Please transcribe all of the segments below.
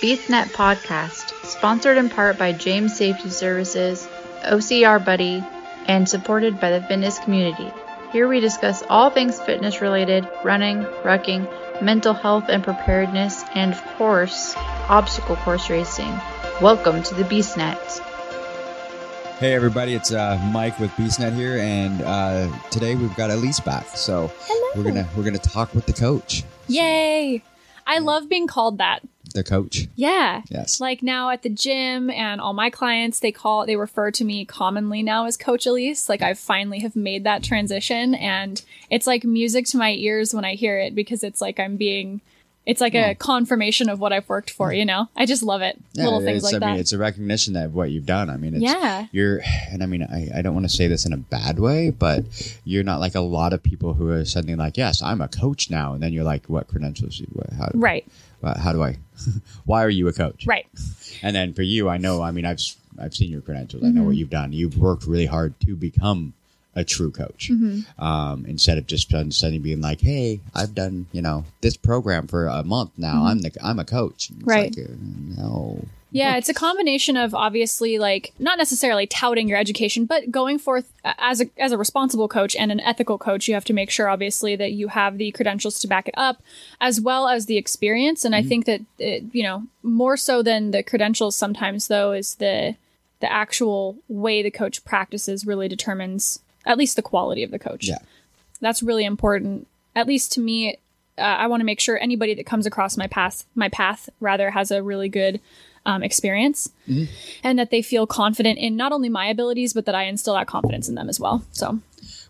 BeastNet Podcast, sponsored in part by James Safety Services, OCR Buddy, and supported by the fitness community. Here we discuss all things fitness related, running, rucking, mental health and preparedness, and of course, obstacle course racing. Welcome to the BeastNet. Hey everybody, it's uh, Mike with BeastNet here, and uh, today we've got Elise back. So Hello. we're gonna we're gonna talk with the coach. Yay! I love being called that. The coach, Yeah. yes. Like now at the gym and all my clients, they call they refer to me commonly now as Coach Elise. Like I finally have made that transition and it's like music to my ears when I hear it because it's like I'm being it's like a confirmation of what I've worked for, you know? I just love it. Little things like I mean, that. it's a recognition that what you've done. I mean, it's, Yeah. you're, and I mean, I, I don't want to say this in a bad way, but you're not like a lot of people who are suddenly like, yes, I'm a coach now, and then you're like, what credentials? What, how, right. how do I? why are you a coach? Right. And then for you, I know. I mean, I've I've seen your credentials. I know Mm-hmm. what you've done. You've worked really hard to become a true coach. Mm-hmm. Um, instead of just suddenly being like, "Hey, I've done you know this program for a month now. I'm the I'm a coach." It's Mm-hmm. Right. Like, uh, no. Yeah, it's a combination of obviously like not necessarily touting your education, but going forth uh, as a as a responsible coach and an ethical coach, you have to make sure obviously that you have the credentials to back it up, as well as the experience. And I mm-hmm. think that it, you know more so than the credentials, sometimes though, is the the actual way the coach practices really determines at least the quality of the coach. Yeah. That's really important. At least to me, uh, I want to make sure anybody that comes across my path, my path rather, has a really good um, experience, and that they feel confident in not only my abilities, but that I instill that confidence in them as well. So,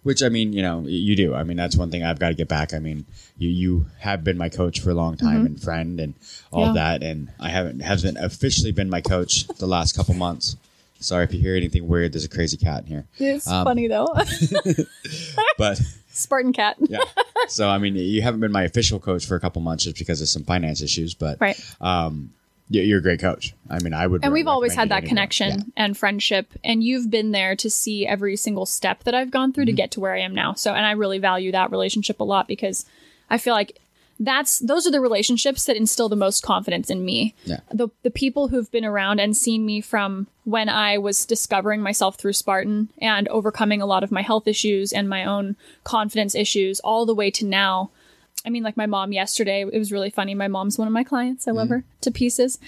Which I mean, you know, you do. I mean, that's one thing I've got to get back. I mean, you you have been my coach for a long time and friend and all Mm-hmm. Yeah. that, and I haven't hasn't officially been my coach the last couple months. Sorry if you hear anything weird. There's a crazy cat in here. it's Um, funny though. But Spartan cat. yeah. So I mean, you haven't been my official coach for a couple months just because of some finance issues, but Right. um, y- you're a great coach. I mean, I would. and we've always had that you to anyone. connection and friendship and you've been there to see every single step that i've gone through Mm-hmm. to get to where i am now so and i really value that relationship a lot because i feel like that's those are the relationships that instill the most confidence in me Yeah. the the people who've been around and seen me from when i was discovering myself through spartan and overcoming a lot of my health issues and my own confidence issues all the way to now I mean, like my mom yesterday, it was really funny. My mom's one of my clients. I Mm-hmm. love her to pieces.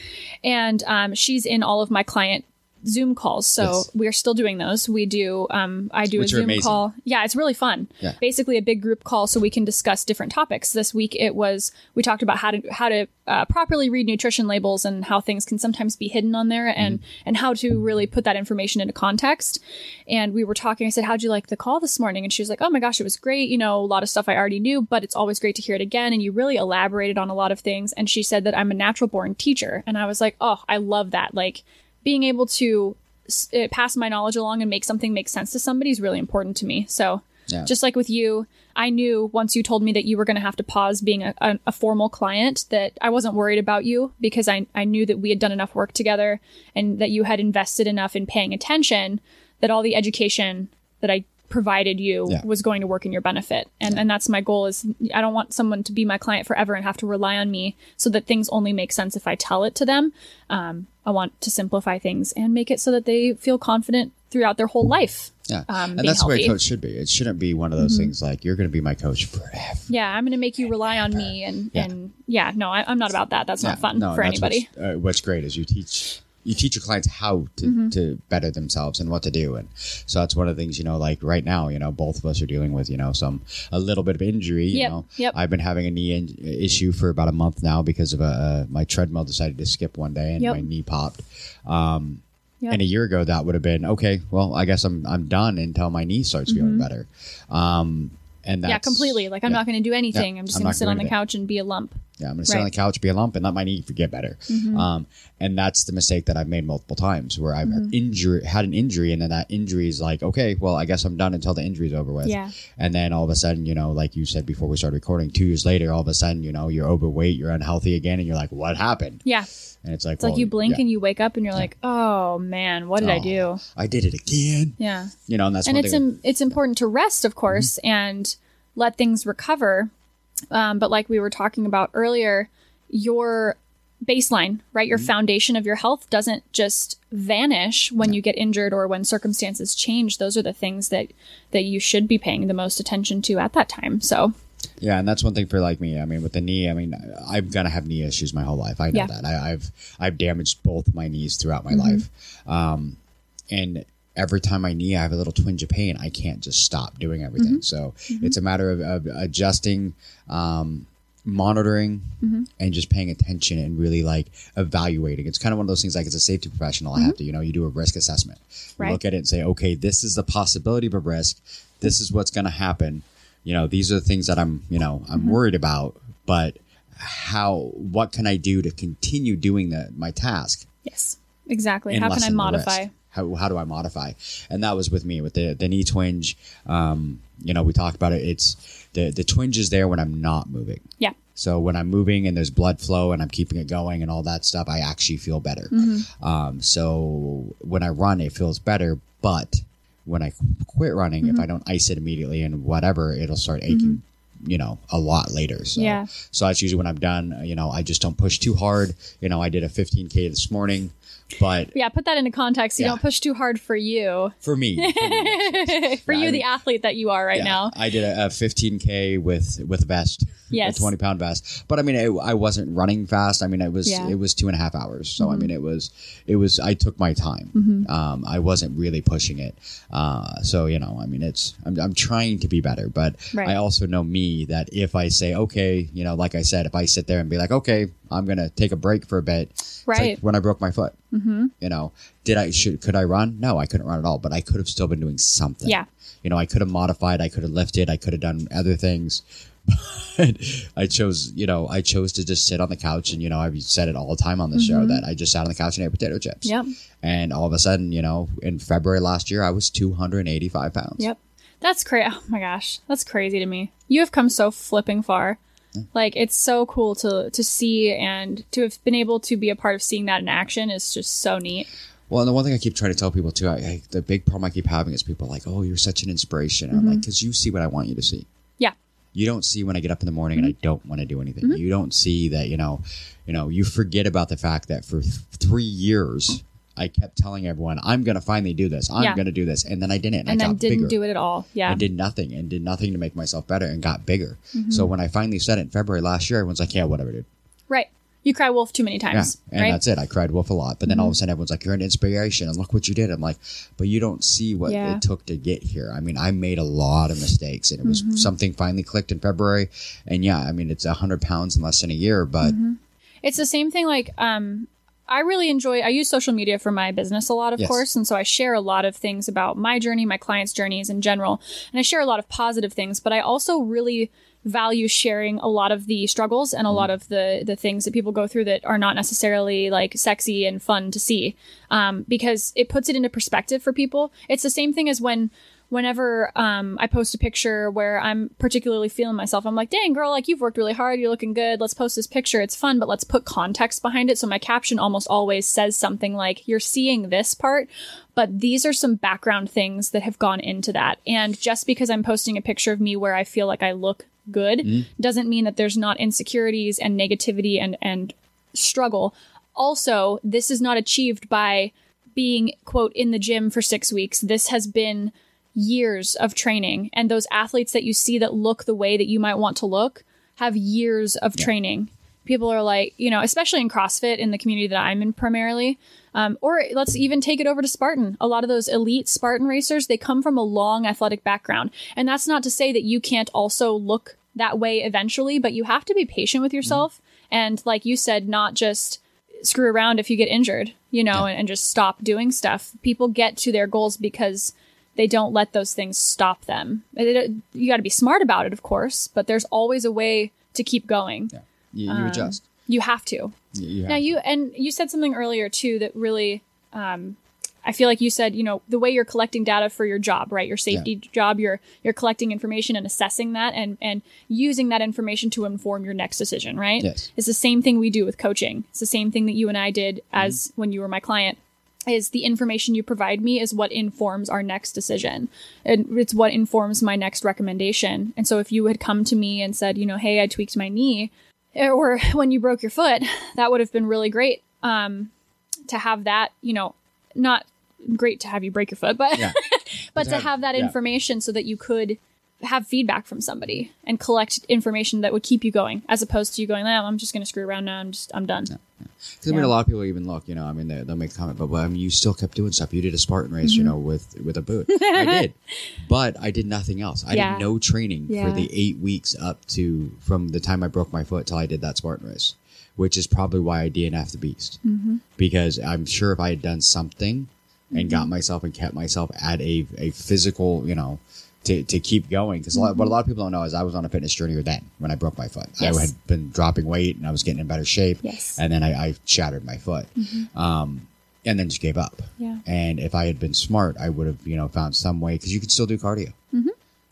And um, she's in all of my client Zoom calls. So Yes. we're still doing those. We do, um, I do Which a Zoom call. Yeah, it's really fun. Yeah. Basically a big group call so we can discuss different topics. This week it was, we talked about how to, how to uh, properly read nutrition labels and how things can sometimes be hidden on there and, Mm-hmm. and how to really put that information into context. And we were talking, I said, how'd you like the call this morning? And she was like, oh my gosh, it was great. You know, a lot of stuff I already knew, but it's always great to hear it again. And you really elaborated on a lot of things. And she said that I'm a natural born teacher. And I was like, oh, I love that. Like being able to s- uh, pass my knowledge along and make something make sense to somebody is really important to me. So Yeah. just like with you, I knew once you told me that you were going to have to pause being a, a, a formal client that I wasn't worried about you because I, I knew that we had done enough work together and that you had invested enough in paying attention that all the education that I provided you Yeah. was going to work in your benefit. And and that's my goal is I don't want someone to be my client forever and have to rely on me so that things only make sense if I tell it to them. Um, I want to simplify things and make it so that they feel confident throughout their whole life. Yeah, um, and that's the way a. Mm-hmm. coach should be. It shouldn't be one of those things like you're going to be my coach forever. Yeah, I'm going to make you rely on me, and Yeah. and yeah, no, I, I'm not about that. That's not fun no, for anybody. What's, uh, what's great is you teach you teach your clients how to, Mm-hmm. to better themselves and what to do, and so that's one of the things you know. Like right now, you know, both of us are dealing with you know some a little bit of injury. You Yep, know, yep. I've been having a knee in- issue for about a month now because of a uh, my treadmill decided to skip one day and Yep. my knee popped. Um, Yep. And a year ago, that would have been okay. Well, I guess I'm I'm done until my knee starts feeling better. Um, and that's, Mm-hmm. yeah, completely. Like I'm yeah. not going to do anything. I'm just going to sit on the couch and be a lump. Yeah, I'm going to sit on the Right. Mm-hmm. couch, be a lump, and let my knee get better. Um, and that's the mistake that I've made multiple times, where I've injury had an injury, and then that injury is like, okay, well, I guess I'm done until the injury's over with. Yeah. And then all of a sudden, you know, like you said before we started recording, two years later, all of a sudden, you know, you're overweight, you're unhealthy again, and you're like, what happened? Yeah, And it's like, it's like you blink and you wake up and you're like, oh man, what did I do? I did it again. Yeah, You know, and that's and it's. Im- it's important to rest, of course, and let things recover. Um, but like we were talking about earlier, your baseline, right? Your foundation of your health doesn't just vanish when you get injured or when circumstances change. Those are the things that that you should be paying the most attention to at that time. So, Yeah, and that's one thing for like me. I mean, with the knee, I mean, I'm gonna have knee issues my whole life. I know Yeah. that. I, I've I've damaged both my knees throughout my life, um, and every time I knee, I have a little twinge of pain. I can't just stop doing everything. So it's a matter of, of adjusting, um, monitoring, and just paying attention and really like evaluating. It's kind of one of those things. Like as a safety professional, I have to, you know, you do a risk assessment. Right. look at it and say, okay, this is the possibility of a risk. This is what's going to happen you know these are the things that i'm you know i'm Mm-hmm. worried about but how what can i do to continue doing the my task yes, exactly. How can I modify? How, how do i modify and that was with me with the the knee twinge um you know we talked about it it's the the twinge is there when i'm not moving Yeah. so when I'm moving and there's blood flow and I'm keeping it going and all that stuff, I actually feel better. Mm-hmm. Um, so when I run, it feels better. But when I quit running, Mm-hmm. if I don't ice it immediately and whatever, it'll start aching. You know, a lot later. So, Yeah. so that's usually when I'm done. You know, I just don't push too hard. You know, I did a 15k this morning, but Yeah, put that into context. You Yeah. don't push too hard for you. for me, for me, For Yeah, you, I the athlete that you are right Yeah, now. I did a, a 15k with with a vest, Yes. a 20 pound vest. But I mean, it, I wasn't running fast. I mean, it was. Mm-hmm. it was two and a half hours. So I mean, it was it was. I took my time. Um, I wasn't really pushing it. Uh, so you know, I mean, it's I'm, I'm trying to be better, but Right. I also know me that if I say okay, you know, like I said, if I sit there and be like, okay, I'm gonna take a break for a bit. it's like Right. when I broke my foot. Mm-hmm. You know, did I should could I run? No, I couldn't run at all. But I could have still been doing something Yeah. you know, I could have modified, I could have lifted, I could have done other things. But I chose, you know, I chose to just sit on the couch and, you know, I've said it all the time on the show that I just sat on the couch and ate potato chips. Yep. And all of a sudden, you know, in February last year, I was 285 pounds. Yep. That's crazy. Oh my gosh. That's crazy to me. You have come so flipping far. Like it's so cool to to see and to have been able to be a part of seeing that in action is just so neat. Well, and the one thing I keep trying to tell people too, I, I, the big problem I keep having is people like, oh, you're such an inspiration. And I'm Mm-hmm. like, because you see what I want you to see. Yeah. you don't see when I get up in the morning and I Mm-hmm. don't want to do anything. You don't see that, you know, you know, you forget about the fact that for th- three years I kept telling everyone I'm going to finally do this. I'm Yeah. going to do this, and then I didn't. And, And I then didn't bigger. do it at all. Yeah. I did nothing and did nothing to make myself better and got bigger. Mm-hmm. So when I finally said it in February last year, everyone's like, "Yeah, whatever, dude." Right. You cry wolf too many Yeah, times. and right. Mm-hmm. that's it. I cried wolf a lot, but then all of a sudden everyone's like, "You're an inspiration," and look what you did. I'm like, but you don't see what Yeah. it took to get here. I mean, I made a lot of mistakes, and it was Mm-hmm. something finally clicked in February. And yeah, I mean, it's hundred pounds in less than a year, but Mm-hmm. It's the same thing like um I really enjoy I use social media for my business a lot of Yes. course and so I share a lot of things about my journey, my clients' journeys in general and I share a lot of positive things, but I also really value sharing a lot of the struggles and a lot of the the things that people go through that are not necessarily like sexy and fun to see um, because it puts it into perspective for people. It's the same thing as when whenever um, I post a picture where I'm particularly feeling myself, I'm like, dang, girl, like you've worked really hard. You're looking good. Let's post this picture. It's fun, but let's put context behind it. So my caption almost always says something like, you're seeing this part, but these are some background things that have gone into that. And just because I'm posting a picture of me where I feel like I look good doesn't mean that there's not insecurities and negativity and, and struggle. Also, this is not achieved by being, quote, in the gym for six weeks. This has been years of training. And those athletes that you see that look the way that you might want to look have years of training. People are like, you know, especially in CrossFit in the community that I'm in primarily. Um, or let's even take it over to Spartan. A lot of those elite Spartan racers, they come from a long athletic background. And that's not to say that you can't also look that way eventually, but you have to be patient with yourself. And like you said, not just screw around if you get injured, you know, and, and just stop doing stuff. People get to their goals because they don't let those things stop them. You got to be smart about it, of course, but there's always a way to keep going. yeah, you, you adjust. You have to. You, you have Now to. you and you said something earlier too that really um I feel like you said, you know, the way you're collecting data for your job, right? Your safety job, you're you're collecting information and assessing that and and using that information to inform your next decision, right? Yes. It's the same thing we do with coaching. It's the same thing that you and I did as when you were my client. Is the information you provide me is what informs our next decision. And it's what informs my next recommendation. And so if you had come to me and said, you know, hey, I tweaked my knee, or when you broke your foot, that would have been really great um, to have that, you know, not great to have you break your foot, but Yeah. but to have- have that yeah. information so that you could have feedback from somebody and collect information that would keep you going as opposed to you going, oh, I'm just going to screw around now. I'm just, I'm done. Because I mean, Yeah. a lot of people even look, you know, I mean, they, they'll make a comment, but well, I mean, you still kept doing stuff. You did a Spartan race, you Mm-hmm. know, with with a boot. I did, but I did nothing else. I Yeah. did no training Yeah. for the eight weeks up to from the time I broke my foot till I did that Spartan race, which is probably why I DNF the beast. Mm-hmm. Because I'm sure if I had done something and Mm-hmm. got myself and kept myself at a a physical, you know. To, to keep going because what a mm-hmm. lot of people don't know is I was on a fitness journey then when I broke my foot. Yes. I had been dropping weight and I was getting in better shape Yes. and then I, I shattered my foot, mm-hmm. um, and then just gave up. Yeah. And if I had been smart, I would have you know found some way because you could still do cardio mm-hmm.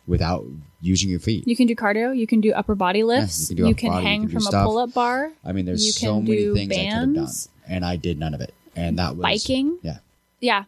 without using your feet. You can do cardio. You can do upper body lifts. you can you can body, you hang can do from a pull up bar. I mean, there's you so many things I could have done, and I did none of it. And that was Biking. Yeah, Yeah.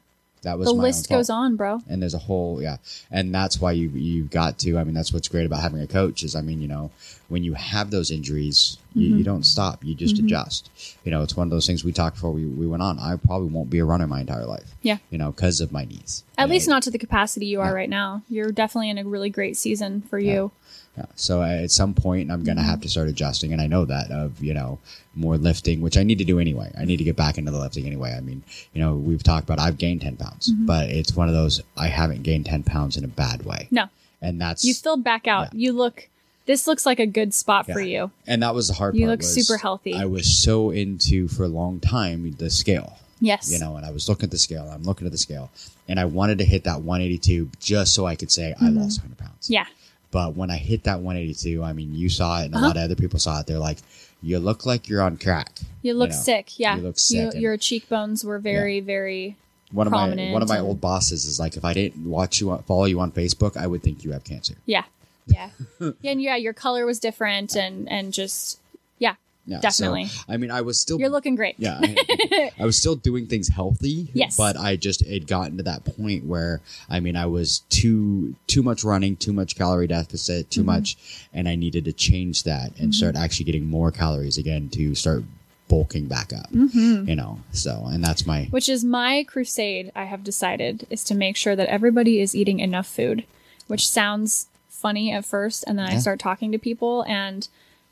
That was The list goes on, bro. and there's a whole yeah and that's why you you got to i mean that's what's great about having a coach is i mean you know when you have those injuries you, Mm-hmm. you don't stop you just adjust you know it's one of those things we talked before we, we went on i probably won't be a runner my entire life Yeah. you know because of my knees At You least know, not to the capacity you are Yeah. right now. You're definitely in a really great season for you. Yeah. so at some point i'm gonna Mm-hmm. have to start adjusting and i know that of you know more lifting which i need to do anyway i need to get back into the lifting anyway i mean you know we've talked about i've gained 10 pounds Mm-hmm. but it's one of those i haven't gained 10 pounds in a bad way No, and that's you still back out. You look. This looks like a good spot for you. And that was the hard You part. look was super healthy. I was so into for a long time the scale, Yes. you know, and I was looking at the scale. I'm looking at the scale, and I wanted to hit that 182 just so I could say I lost 100 pounds. Mm-hmm. Yeah. But when I hit that 182, I mean, you saw it, and Uh-huh. a lot of other people saw it. They're like, "You look like you're on crack." You look know. sick. Yeah. You look sick. and your cheekbones were very, very. one of my one of my old bosses is like, if I didn't watch you, follow you on Facebook, I would think you have cancer. Yeah. Yeah. yeah. And yeah, your color was different and and just yeah. Yeah, Definitely. So, I mean, I was still You're looking great. Yeah, I, I was still doing things healthy. Yes. but I just had gotten to that point where I mean, I was too too much running, too much calorie deficit, too Mm-hmm. much, and I needed to change that and start actually getting more calories again to start bulking back up. Mm-hmm. You know, so and that's my Which is my crusade, I have decided, is to make sure that everybody is eating enough food, which sounds funny at first. And then I start talking to people. And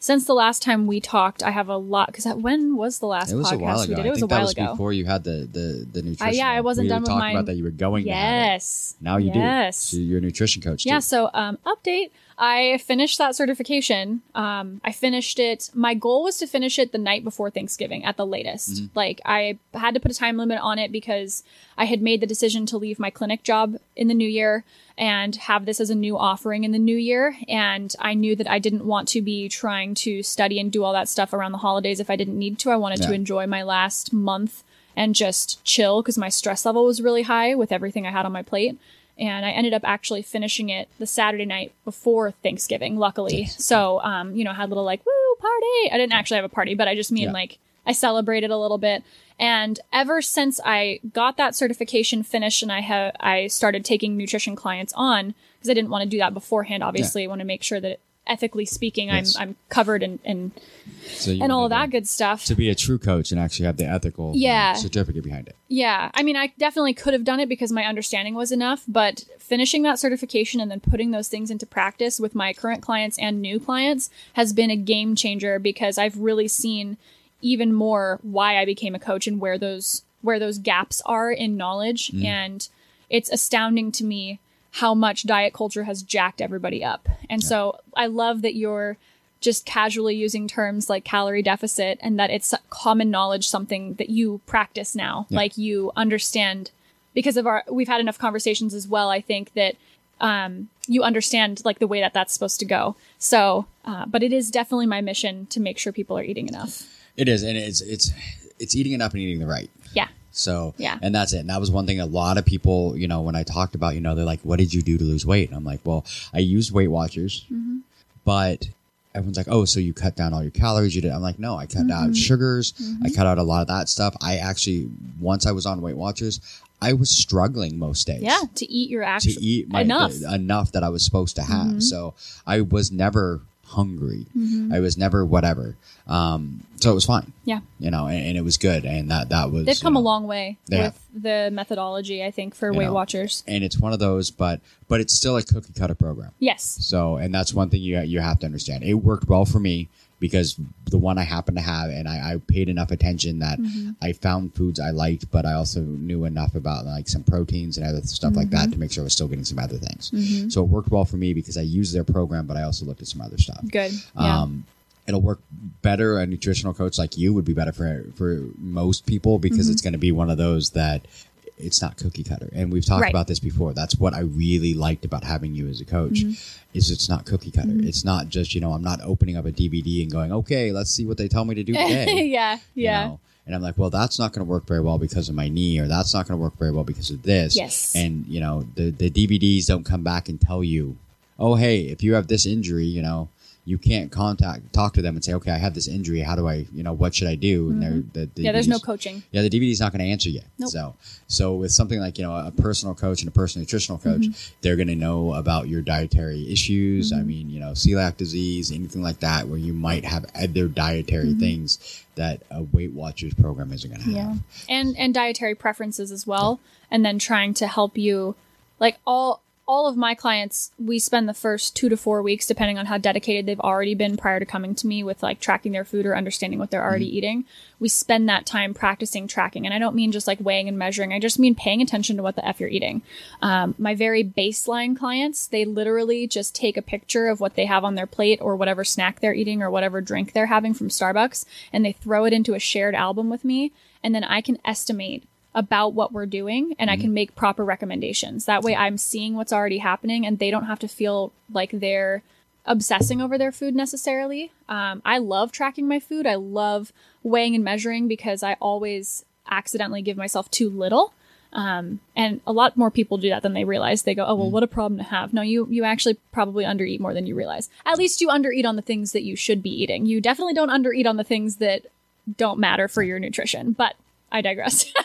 since the last time we talked, I have a lot. Because when was the last it was podcast a while ago. we did? I It was a while was ago. before you had the the the nutrition. yeah, I wasn't we done with talking mine. about that you were going to have it. Yes. Now you yes. do. So you're a nutrition coach. Yeah, so um, update. I finished that certification. Um, I finished it. My goal was to finish it the night before Thanksgiving at the latest. Mm-hmm. Like, I had to put a time limit on it because I had made the decision to leave my clinic job in the new year and have this as a new offering in the new year. And I knew that I didn't want to be trying to study and do all that stuff around the holidays if I didn't need to. I wanted to enjoy my last month and just chill because my stress level was really high with everything I had on my plate. And I ended up actually finishing it the Saturday night before Thanksgiving, luckily. So, um, you know, had a little like, woo, party. I didn't actually have a party, but I just mean Yeah. like I celebrated a little bit. And ever since I got that certification finished and I have, I started taking nutrition clients on because I didn't want to do that beforehand. Obviously, I want to make sure that ethically speaking, Yes. I'm, I'm covered and, and, so and all that good stuff. To be a true coach and actually have the ethical Yeah. certificate behind it. Yeah, I mean, I definitely could have done it because my understanding was enough, but finishing that certification and then putting those things into practice with my current clients and new clients has been a game changer because I've really seen even more why I became a coach and where those where those gaps are in knowledge mm. and it's astounding to me how much diet culture has jacked everybody up. And so I love that you're just casually using terms like calorie deficit and that it's common knowledge something that you practice now like you understand. Because of our we've had enough conversations as well i think that um, you understand like the way that that's supposed to go. So uh, but it is definitely my mission to make sure people are eating enough. It is, and it's it's it's eating it up and eating the right. yeah So Yeah. and that's it. And that was one thing a lot of people, you know, when I talked about, you know, they're like, "What did you do to lose weight?" And I'm like, "Well, I used Weight Watchers, Mm-hmm. but." Everyone's like, "Oh, so you cut down all your calories?" You did. I'm like, "No, I cut Mm-hmm. out sugars. I cut out a lot of that stuff. I actually, once I was on Weight Watchers, I was struggling most days. yeah to eat your actual to eat my enough enough that I was supposed to have. Mm-hmm. So I was never hungry. Mm-hmm. I was never whatever. Um, so it was fine. Yeah. You know, and, and it was good. And that, that was, They've you come know, a long way with the methodology, I think, for You Weight know. Watchers. and it's one of those, but, but it's still a cookie cutter program. Yes. So, and that's one thing you, you have to understand. It worked well for me because the one I happened to have, and I, I paid enough attention that Mm-hmm. I found foods I liked, but I also knew enough about like some proteins and other stuff like Mm-hmm. that to make sure I was still getting some other things. So it worked well for me because I used their program, but I also looked at some other stuff. Good. Yeah. Um, it'll work better. A nutritional coach like you would be better for for most people because Mm-hmm. it's going to be one of those that it's not cookie cutter. And we've talked Right. about this before. That's what I really liked about having you as a coach Mm-hmm. is it's not cookie cutter. It's not just, you know, I'm not opening up a DVD and going, "Okay, let's see what they tell me to do today." yeah. you Yeah. know? And I'm like, well, that's not going to work very well because of my knee, or that's not going to work very well because of this. Yes. And you know, the the DVDs don't come back and tell you, oh, hey, if you have this injury, you know, you can't contact talk to them and say, okay, I have this injury. How do I, you know, what should I do? And they're- the, Mm-hmm. Yeah, there's no coaching. yeah, the DVD is not going to answer you. Nope. So, so with something like you know a personal coach and a personal nutritional coach, Mm-hmm. they're going to know about your dietary issues. I mean, you know, celiac disease, anything like that, where you might have other dietary things that a Weight Watchers program isn't going to have. Mm-hmm. Yeah. And and dietary preferences as well. And then trying to help you like all all of my clients, we spend the first two to four weeks, depending on how dedicated they've already been prior to coming to me with like tracking their food or understanding what they're already eating. We spend that time practicing tracking. And I don't mean just like weighing and measuring. I just mean paying attention to what the F you're eating. Um, my very baseline clients, they literally just take a picture of what they have on their plate or whatever snack they're eating or whatever drink they're having from Starbucks and they throw it into a shared album with me. And then I can estimate about what we're doing and I can make proper recommendations. That way I'm seeing what's already happening and they don't have to feel like they're obsessing over their food necessarily. Um, I love tracking my food. I love weighing and measuring because I always accidentally give myself too little. Um, and a lot more people do that than they realize. They go, "Oh well, what a problem to have." No, you you actually probably undereat more than you realize. At least you undereat on the things that you should be eating. You definitely don't undereat on the things that don't matter for your nutrition. But I digress.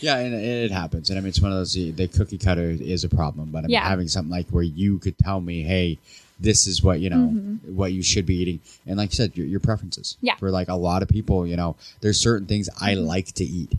Yeah, and it, happens. And I mean, it's one of those. The cookie cutter is a problem, but I mean, Yeah. having something like where you could tell me, hey. This is what you know, what you should be eating, and like you said, your, your preferences. Mm-hmm. Yeah. For like a lot of people, you know, there's certain things I Mm-hmm. like to eat,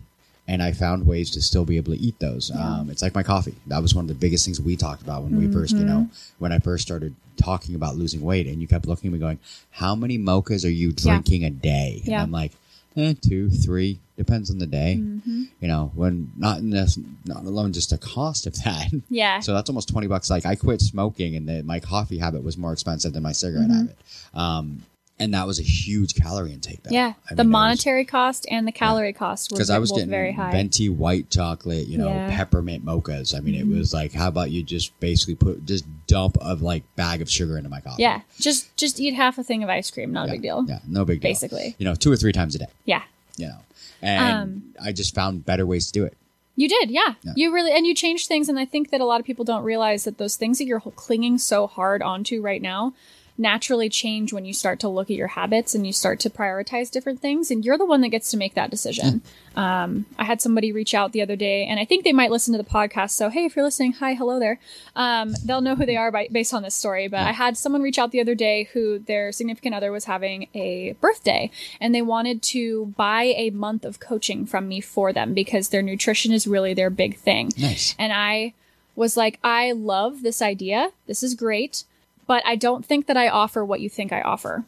and I found ways to still be able to eat those. Um, it's like my coffee. That was one of the biggest things we talked about when we first, you know, Mm-hmm. when I first started talking about losing weight, and you kept looking at me going, "How many mochas are you Yeah. drinking a day?" And Yeah. I'm like, eh, two, three, depends on the day. Mm-hmm. You know, when not nec- not alone just the cost of that. yeah. So that's almost twenty bucks. Like I quit smoking, and the, my coffee habit was more expensive than my cigarette Mm-hmm. habit. Um, and that was a huge calorie intake. Though. Yeah, I the mean, it was- monetary cost and the calorie cost were because I was getting very high. venti white chocolate, you know, Yeah. Mm-hmm. peppermint mochas. I mean, it was like, how about you just basically put just dump of like bag of sugar into my coffee? yeah, just just eat half a thing of ice cream, not yeah, a big deal. Yeah, no big deal. Basically. you know, two or three times a day. Yeah. You know, and Um, I just found better ways to do it. You did, yeah. Yeah. You really and you changed things, and I think that a lot of people don't realize that those things that you're clinging so hard onto right now naturally change when you start to look at your habits and you start to prioritize different things, and you're the one that gets to make that decision. Um, I had somebody reach out the other day, and I think they might listen to the podcast. So hey, if you're listening, hi, hello there. Um, they'll know who they are by, based on this story. But I had someone reach out the other day who their significant other was having a birthday, and they wanted to buy a month of coaching from me for them because their nutrition is really their big thing. Nice. And I was like, I love this idea. This is great, but I don't think that I offer what you think I offer.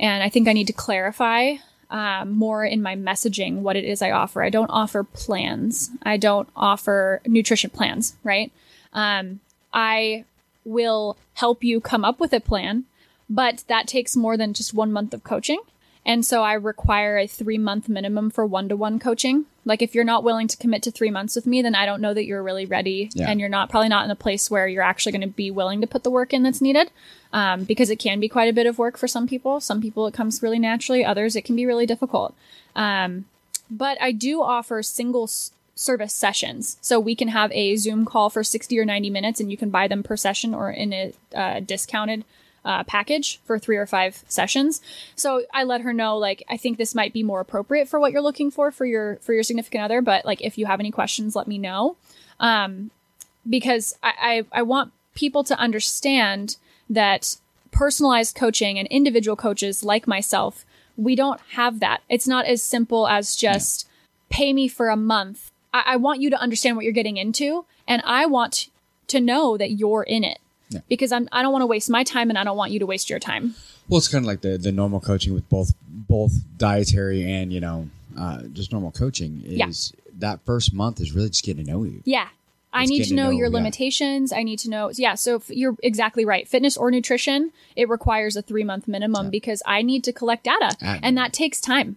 And I think I need to clarify um, more in my messaging what it is I offer. I don't offer plans. I don't offer nutrition plans, right? Um, I will help you come up with a plan, but that takes more than just one month of coaching. And so I require a three month minimum for one to one coaching. Like if you're not willing to commit to three months with me, then I don't know that you're really ready Yeah. and you're not probably not in a place where you're actually going to be willing to put the work in that's needed. Um, because it can be quite a bit of work for some people. Some people it comes really naturally. Others it can be really difficult. Um, but I do offer single s- service sessions. So we can have a Zoom call for 60 or 90 minutes and you can buy them per session or in a uh, discounted uh, package for three or five sessions. So I let her know, like, I think this might be more appropriate for what you're looking for for your, for your significant other. But like, if you have any questions, let me know. Um, because I, I, I want people to understand that personalized coaching and individual coaches like myself, we don't have that. It's not as simple as just pay me for a month. I, I want you to understand what you're getting into, and I want to know that you're in it Yeah. because I'm, I don't want to waste my time and I don't want you to waste your time. Well, it's kind of like the the normal coaching with both both dietary and you know uh, just normal coaching Yeah. is that first month is really just getting to know you. Yeah. I need to know, know, your yeah. limitations. I need to know. Yeah. So if you're exactly right. Fitness or nutrition, it requires a three month minimum because I need to collect data and that takes time.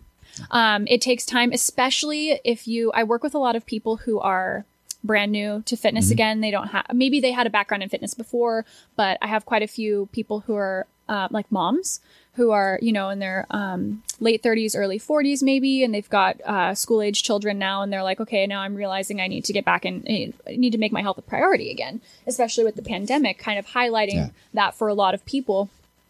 Um, it takes time, especially if you, I work with a lot of people who are brand new to fitness again. They don't have, maybe they had a background in fitness before, but I have quite a few people who are uh, like moms who are, you know, in their um, late 30s, early 40s, maybe, and they've got uh, school age children now, and they're like, okay, now I'm realizing I need to get back and I need to make my health a priority again, especially with the pandemic kind of highlighting Yeah. that for a lot of people.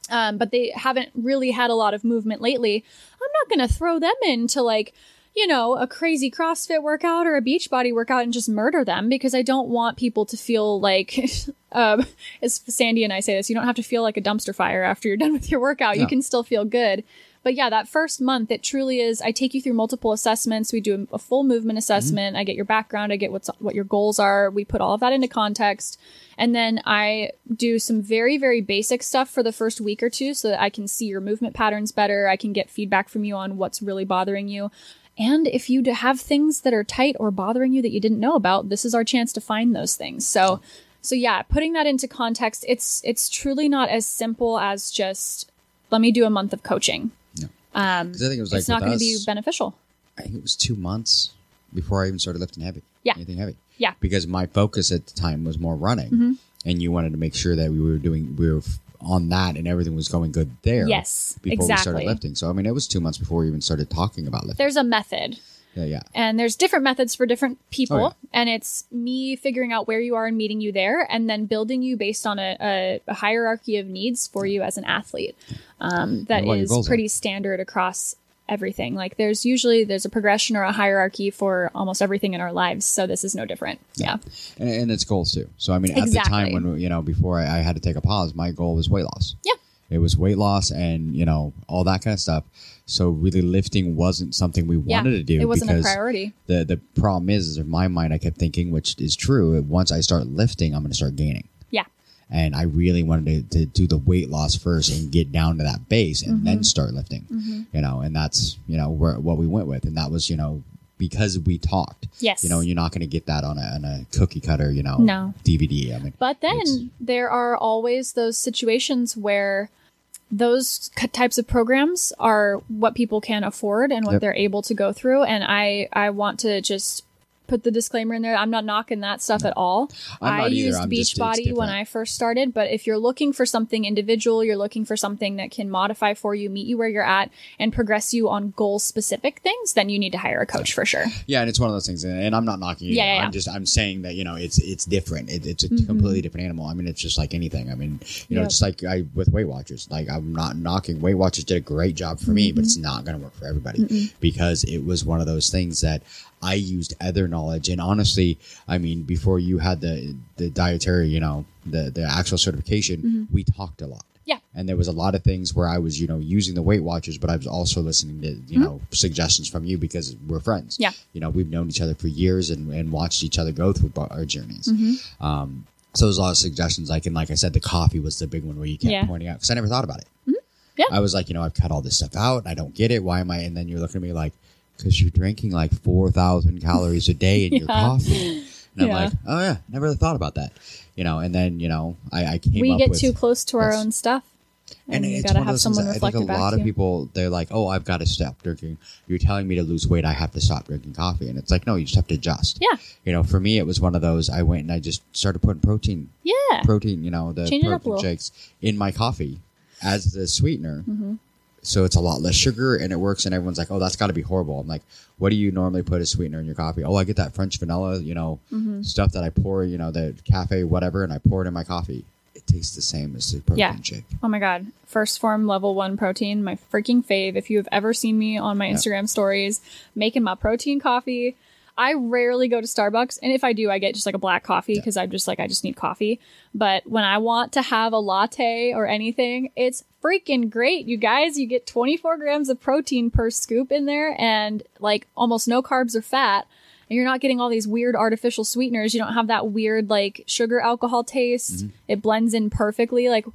Um, but they haven't really had a lot of movement lately. I'm not going to throw them into like, you know, a crazy CrossFit workout or a Beachbody workout and just murder them because I don't want people to feel like, um, as Sandy and I say this, you don't have to feel like a dumpster fire after you're done with your workout. You can still feel good. But yeah, that first month, it truly is. I take you through multiple assessments. We do a full movement assessment. I get your background. I get what's what your goals are. We put all of that into context, and then I do some very very basic stuff for the first week or two, so that I can see your movement patterns better. I can get feedback from you on what's really bothering you. And if you have things that are tight or bothering you that you didn't know about, this is our chance to find those things. So, so yeah, putting that into context, it's it's truly not as simple as just let me do a month of coaching. No. Um, I think it was like it's not going to be beneficial. I think it was two months before I even started lifting heavy. Yeah. anything heavy. Yeah. Mm-hmm. because my focus at the time was more running, and you wanted to make sure that we were doing we were on that and everything was going good there. Yes, before we started lifting. So I mean, it was two months before we even started talking about lifting. There's a method. Yeah, yeah. and there's different methods for different people Oh, yeah. and it's me figuring out where you are and meeting you there and then building you based on a, a, a hierarchy of needs for you as an athlete um, that And what your is pretty standard across everything like there's usually there's a progression or a hierarchy for almost everything in our lives so this is no different yeah and, and it's goals too. So I mean, at the time when you know before I, I had to take a pause, my goal was weight loss. Yeah. it was weight loss and you know all that kind of stuff. So really, lifting wasn't something we yeah wanted to do it wasn't a because priority the the problem is, is in my mind, I kept thinking, which is true. Once I start lifting, I'm going to start gaining. And I really wanted to, to do the weight loss first and get down to that base and Mm-hmm. then start lifting. You know, and that's you know where what we went with, and that was you know because we talked. Yes. You know, you're not going to get that on a on a cookie cutter. You know, No. DVD. I mean, But then there are always those situations where those types of programs are what people can afford and what Yep. they're able to go through. And I, I want to just put the disclaimer in there. I'm not knocking that stuff at all. I'm not either. used Beachbody when. I first started, but if you're looking for something individual, you're looking for something that can modify for you, meet you where you're at, and progress you on goal specific things, then you need to hire a coach for sure. yeah, and it's one of those things, and, I'm not knocking you. Yeah, yeah, I'm yeah. just I'm saying that you know it's it's different. It, it's a mm-hmm. completely different animal. I mean, it's just like anything. I mean, you know, Yep. just like I with Weight Watchers. Like I'm not knocking Weight Watchers did a great job for me, but mm-hmm. it's not going to work for everybody because it was one of those things that I used other knowledge and honestly, I mean, before you had the the dietary, you know, the the actual certification, we talked a lot. Yeah. And there was a lot of things where I was, you know, using the Weight Watchers, but I was also listening to, you know, suggestions from you because we're friends. Yeah. You know, we've known each other for years and, and watched each other go through our journeys. Mm-hmm. Um, so there's a lot of suggestions. Like, and like I said, the coffee was the big one where you kept Yeah. Mm-hmm. pointing out because I never thought about it. Yeah. I was like, you know, I've cut all this stuff out. I don't get it. Why am I? And then you're looking at me like, because you're drinking like 4,000 calories a day in your coffee. And I'm Yeah. like, oh yeah, never really thought about that. You know, and then, you know, I, I came we get with, too close to our own stuff. And, you it's gotta have someone that reflect I think a lot of people, they're like, oh, I've got to stop drinking. You're telling me to lose weight. I have to stop drinking coffee. And it's like, no, you just have to adjust. Yeah. You know, for me, it was one of those, I went and I just started putting protein Yeah. protein, you know, the Change it up a protein shakes in my coffee as the sweetener. Mm-hmm. So it's a lot less sugar and it works. And everyone's like, oh, that's got to be horrible. I'm like, what do you normally put as sweetener in your coffee? Oh, I get that French vanilla, you know, Mm-hmm. stuff that I pour, you know, the cafe, whatever, and I pour it in my coffee. It tastes the same as the protein Yeah. shake. Oh my god. 1st Phorm level one protein, my freaking fave. If you have ever seen me on my Instagram stories making my protein coffee, I rarely go to Starbucks, and if I do, I get just like a black coffee because I'm just like I just need coffee. But when I want to have a latte or anything, it's freaking great, you guys. You get 24 grams of protein per scoop in there, and like almost no carbs or fat. And you're not getting all these weird artificial sweeteners. You don't have that weird like sugar alcohol taste. Mm-hmm. It blends in perfectly. Like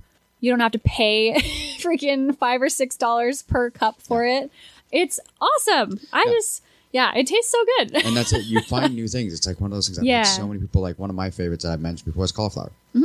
you don't have to pay freaking five or six dollars per cup for it. It's awesome. I Yeah. just yeah, it tastes so good. and that's it. You find new things. It's like one of those things. I've Yeah. so many people like one of my favorites that I've mentioned before is cauliflower. Mm-hmm.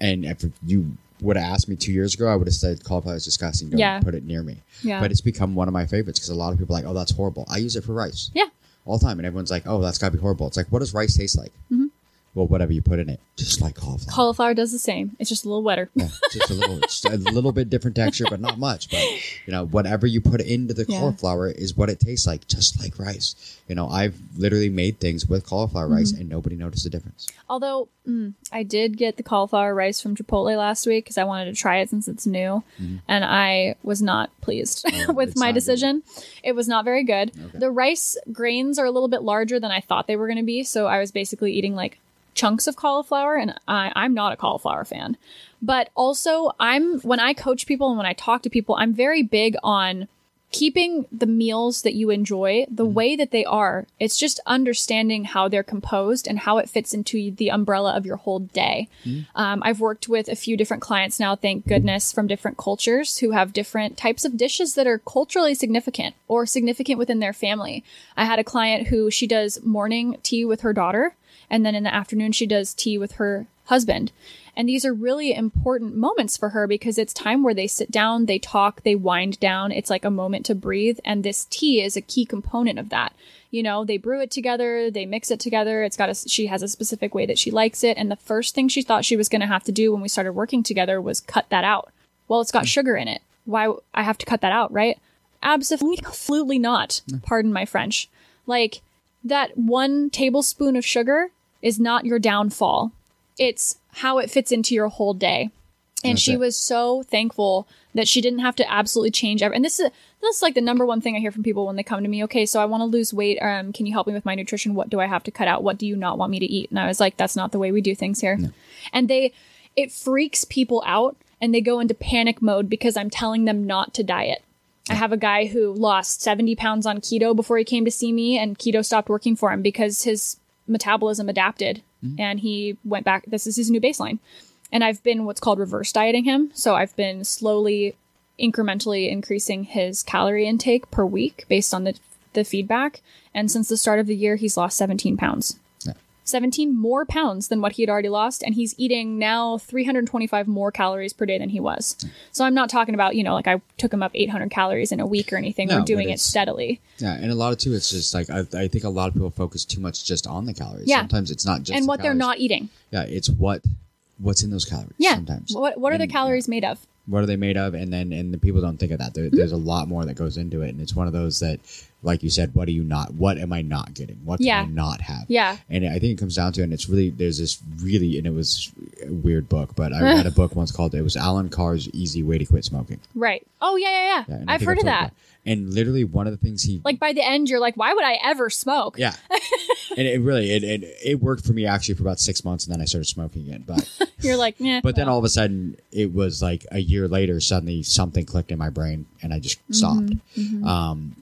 And if you would have asked me two years ago, I would have said cauliflower is disgusting. Don't Yeah. put it near me. Yeah. But it's become one of my favorites because a lot of people are like, oh, that's horrible. I use it for rice yeah. all the time, and everyone's like, oh, that's got to be horrible. It's like, what does rice taste like? Mm-hmm. Well, whatever you put in it, just like cauliflower. Cauliflower does the same. It's just a little wetter. Yeah, just a little, just a little bit different texture, but not much. But you know, whatever you put into the Yeah. cauliflower is what it tastes like, just like rice. You know, I've literally made things with cauliflower rice, Mm-hmm. and nobody noticed the difference. Although mm, I did get the cauliflower rice from Chipotle last week because I wanted to try it since it's new, and I was not pleased Mm-hmm. Oh, with my not good. decision. It was not very good. Okay. The rice grains are a little bit larger than I thought they were going to be, so I was basically eating like chunks of cauliflower, and I, I'm not a cauliflower fan. But also, I'm when I coach people and when I talk to people, I'm very big on keeping the meals that you enjoy the way that they are. It's just understanding how they're composed and how it fits into the umbrella of your whole day. Um, I've worked with a few different clients now, thank goodness, from different cultures who have different types of dishes that are culturally significant or significant within their family. I had a client who she does morning tea with her daughter, and then in the afternoon, she does tea with her husband. And these are really important moments for her because it's time where they sit down, they talk, they wind down. It's like a moment to breathe. And this tea is a key component of that. You know, they brew it together, they mix it together. It's got a, she has a specific way that she likes it. And the first thing she thought she was going to have to do when we started working together was cut that out. Well, it's got mm. sugar in it. Why I have to cut that out, right? Absolutely not. Mm. Pardon my French. Like that one tablespoon of sugar is not your downfall. It's how it fits into your whole day. And That's she it. was so thankful that she didn't have to absolutely change every. And this is this is like the number one thing I hear from people when they come to me. Okay, so I want to lose weight. Um, can you help me with my nutrition? What do I have to cut out? What do you not want me to eat? And I was like, that's not the way we do things here. And they, it freaks people out, and they go into panic mode because I'm telling them not to diet. I have a guy who lost 70 pounds on keto before he came to see me, and keto stopped working for him because his metabolism adapted mm-hmm. and he went back. This is his new baseline. And I've been what's called reverse dieting him. So I've been slowly, incrementally increasing his calorie intake per week based on the, the feedback. And since the start of the year, he's lost 17 pounds. Yeah. 17 more pounds than what he had already lost, and he's eating now 325 more calories per day than he was. So I'm not talking about, you know, like I took him up 800 calories in a week or anything. No, We're doing it steadily. Yeah, and a lot of too, it's just like I, I think a lot of people focus too much just on the calories. Yeah. Sometimes it's not just and the what they're not eating. Yeah, it's what what's in those calories. Yeah. Sometimes. What, what are the And, calories made of? what are they made of and then and the people don't think of that there, there's a lot more that goes into it and it's one of those that like you said what are you not what am i not getting what can Yeah. i not have Yeah. and i think it comes down to and it's really there's this really and it was a weird book but i read a book once called it was Allen Carr's easy way to quit smoking Right. Oh, yeah, yeah, yeah. Yeah, I've heard of told you that. and literally one of the things he Like by the end, you're like, why would I ever smoke? yeah and it really it, it it worked for me actually for about six months and then i started smoking again. but You're like, yeah. But then all of a sudden, it was like a year later, suddenly something clicked in my brain and I just stopped. Um,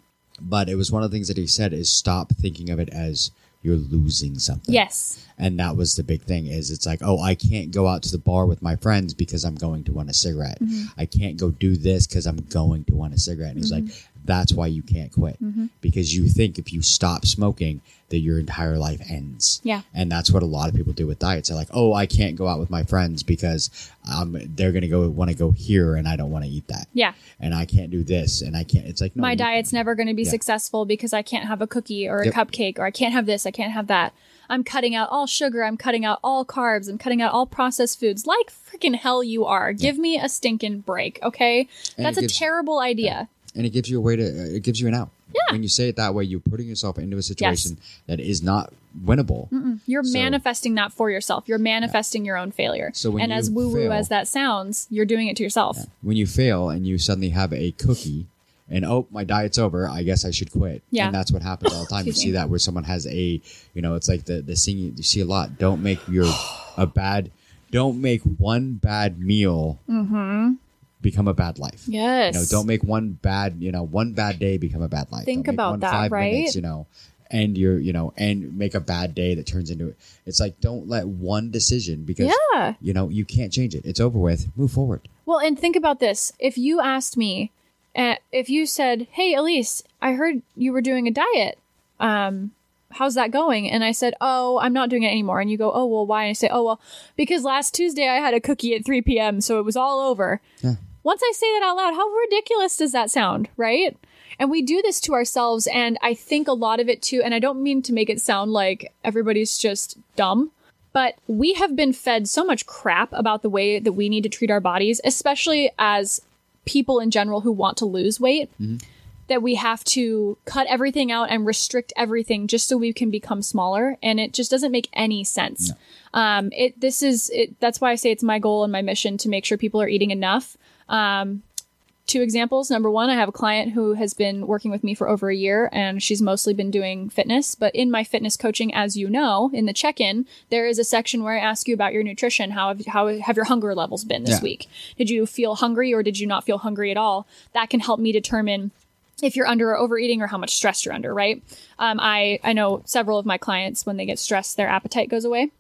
but it was one of the things that he said is stop thinking of it as you're losing something. yes. And that was the big thing is it's like, oh, I can't go out to the bar with my friends because I'm going to want a cigarette. Mm-hmm. I can't go do this because I'm going to want a cigarette. And he's mm-hmm. like, that's why you can't quit because you think if you stop smoking that your entire life ends. Yeah. And that's what a lot of people do with diets. They're like, oh, I can't go out with my friends because um, they're going to go want to go here and I don't want to eat that. Yeah. And I can't do this and I can't. It's like, no, My diet's never going to be Yeah. successful because I can't have a cookie or a Yep. cupcake or I can't have this, I can't have that. I'm cutting out all sugar, I'm cutting out all carbs, I'm cutting out all processed foods. Like freaking hell you are. Give me a stinking break, okay? And That's a gives- terrible idea. And it gives you a way to uh, it gives you an out Yeah. when you say it that way you're putting yourself into a situation that is not winnable You're So- manifesting that for yourself. You're manifesting your own failure. So when and as woo woo as that sounds, you're doing it to yourself. when you fail and you suddenly have a cookie and oh, my diet's over. I guess I should quit. Yeah. and that's what happens all the time. you see that where someone has a, you know, it's like the the thing you, you see a lot. Don't make your a bad. Don't make one bad meal become a bad life. Yes. You know, don't make one bad, you know, one bad day become a bad life. Think about that, five right? Minutes, you know, and you're, you know, and make a bad day that turns into. It's like don't let one decision because Yeah. you know you can't change it. It's over with. Move forward. Well, and think about this. If you asked me, uh, if you said, "Hey, Elise, I heard you were doing a diet. Um, how's that going?" And I said, "Oh, I'm not doing it anymore." And you go, "Oh, well, why?" And I say, "Oh, well, because last Tuesday I had a cookie at 3 p.m., so it was all over." Yeah. Once I say that out loud, how ridiculous does that sound, right? And we do this to ourselves, and I think a lot of it too. And I don't mean to make it sound like everybody's just dumb, but we have been fed so much crap about the way that we need to treat our bodies, especially as people in general who want to lose weight, that we have to cut everything out and restrict everything just so we can become smaller. And it just doesn't make any sense. Um, it this is it, that's why I say it's my goal and my mission to make sure people are eating enough. Um, two examples. Number one, I have a client who has been working with me for over a year and she's mostly been doing fitness. But in my fitness coaching, as you know, in the check in, there is a section where I ask you about your nutrition. How have, how have your hunger levels been this Yeah. week? Did you feel hungry or did you not feel hungry at all? That can help me determine if you're under or overeating or how much stress you're under, right? Um, I, I know several of my clients, when they get stressed, their appetite goes away.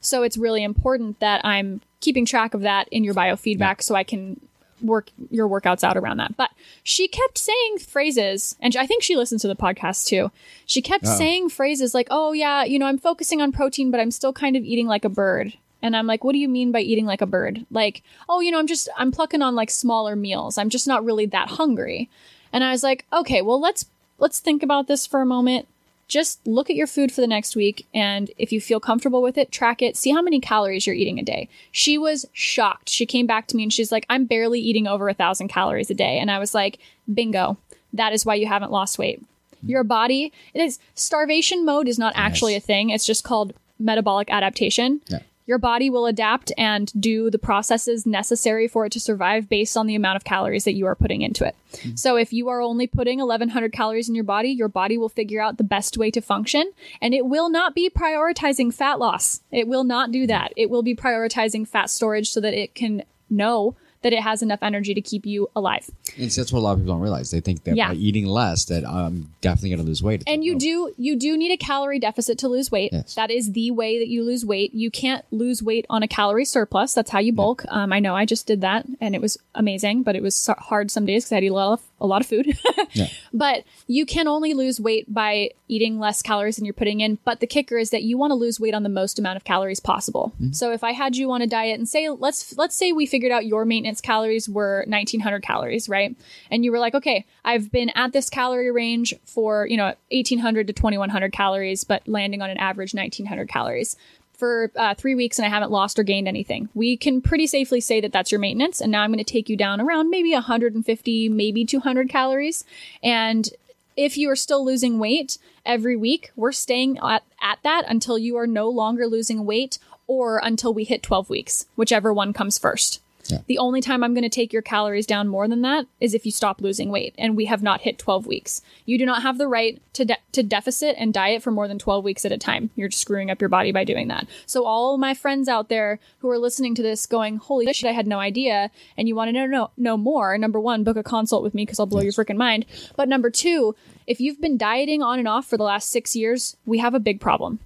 So it's really important that I'm keeping track of that in your biofeedback so I can work your workouts out around that. But she kept saying phrases, and I think she listens to the podcast too. She kept Oh. saying phrases like, oh, yeah, you know, I'm focusing on protein, but I'm still kind of eating like a bird. And I'm like, what do you mean by eating like a bird? Like, oh, you know, I'm just, I'm plucking on like smaller meals. I'm just not really that hungry. And I was like, okay, well, let's, let's think about this for a moment just look at your food for the next week and if you feel comfortable with it track it. See how many calories you're eating a day. She was shocked. She came back to me and she's like i'm barely eating over a thousand calories a day. And i was like bingo. That is why you haven't lost weight. Your body it is starvation mode is not actually a thing. It's just called metabolic adaptation. Yeah. Your body will adapt and do the processes necessary for it to survive based on the amount of calories that you are putting into it. Mm-hmm. So if you are only putting 1100 calories in your body, your body will figure out the best way to function and it will not be prioritizing fat loss. It will not do mm-hmm. that. It will be prioritizing fat storage so that it can know that it has enough energy to keep you alive. And so that's what a lot of people don't realize. They think that Yeah. by eating less, that I'm definitely going to lose weight. And you no. do you do need a calorie deficit to lose weight. Yes. That is the way that you lose weight. You can't lose weight on a calorie surplus. That's how you bulk. Um, I know I just did that and it was amazing, but it was so- hard some days because I had to eat a lot of a lot of food. Yeah. But you can only lose weight by eating less calories than you're putting in. But the kicker is that you want to lose weight on the most amount of calories possible. Mm-hmm. So if I had you on a diet and say let's let's say we figured out your maintenance calories were 1900 calories, right? And you were like, okay, I've been at this calorie range for you know 1800 to 2100 calories, but landing on an average 1900 calories for uh, three weeks and I haven't lost or gained anything. We can pretty safely say that that's your maintenance. And now I'm going to take you down around maybe 150, maybe 200 calories. And if you are still losing weight every week, we're staying at, at that until you are no longer losing weight or until we hit 12 weeks, whichever one comes first. Yeah. The only time I'm going to take your calories down more than that is if you stop losing weight and we have not hit 12 weeks. You do not have the right to de- to deficit and diet for more than 12 weeks at a time. You're just screwing up your body by doing that. So all my friends out there who are listening to this going, "Holy shit, I had no idea." And you want to know know, know more, number 1, book a consult with me cuz I'll blow your freaking mind. But number 2, if you've been dieting on and off for the last 6 years, we have a big problem.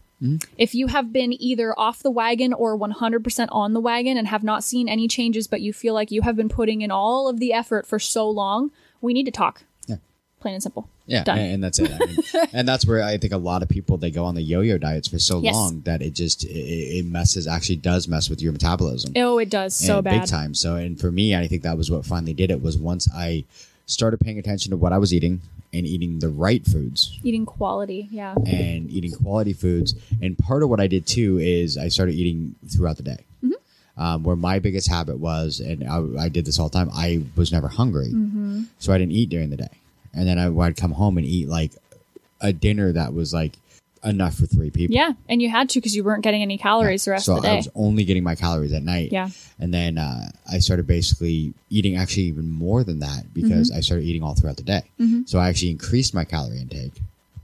If you have been either off the wagon or 100% on the wagon and have not seen any changes, but you feel like you have been putting in all of the effort for so long, we need to talk. Yeah. Plain and simple. Yeah, Done. and, and that's it. I mean, and that's where I think a lot of people they go on the yo-yo diets for so Yes. long that it just it, it messes actually does mess with your metabolism. Oh, it does so bad. big time. So, and for me, I think that was what finally did it. Was once I started paying attention to what I was eating and eating the right foods Eating quality. Yeah. and eating quality foods. And part of what I did too is I started eating throughout the day. Mm-hmm. Um, where my biggest habit was, and I, I did this all the time, I was never hungry. Mm-hmm. So I didn't eat during the day. And then I would come home and eat like a dinner that was like enough for three people. Yeah, and you had to because you weren't getting any calories the rest so of the day. So I was only getting my calories at night. Yeah. And then uh, I started basically eating actually even more than that because Mm-hmm. I started eating all throughout the day. So I actually increased my calorie intake,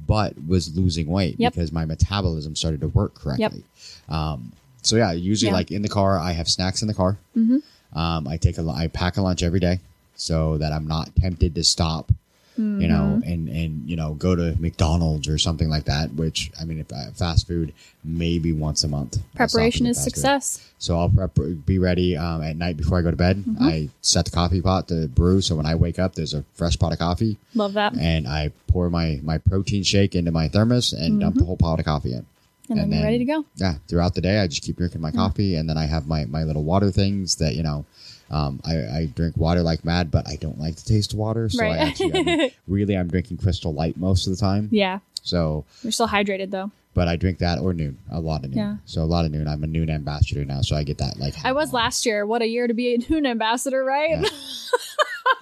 but was losing weight Yep. because my metabolism started to work correctly. Um, so yeah, usually Yeah. like in the car, I have snacks in the car. Mm-hmm. Um, I take a I pack a lunch every day so that I'm not tempted to stop. You know, Mm-hmm. and and you know, go to McDonald's or something like that. Which I mean, if I, fast food, maybe once a month. Preparation is fast food. success. So I'll prep, be ready um, at night before I go to bed. Mm-hmm. I set the coffee pot to brew, so when I wake up, there's a fresh pot of coffee, Love that. and I pour my my protein shake into my thermos and dump the whole pot of coffee in. Mm-hmm. And then you're ready to go. Yeah, throughout the day, I just keep drinking my coffee, and then I have my my little water things that you know. Um, I, I drink water like mad, but I don't like the taste of water. So I actually, I mean, really, I'm drinking Crystal Light most of the time. Yeah, So, you're still hydrated though. but I drink that or Nuun, a lot of Nuun. Yeah. So a lot of Nuun. I'm a Nuun ambassador now, so I get that like. I was last year. What a year to be a Nuun ambassador, right? Yeah.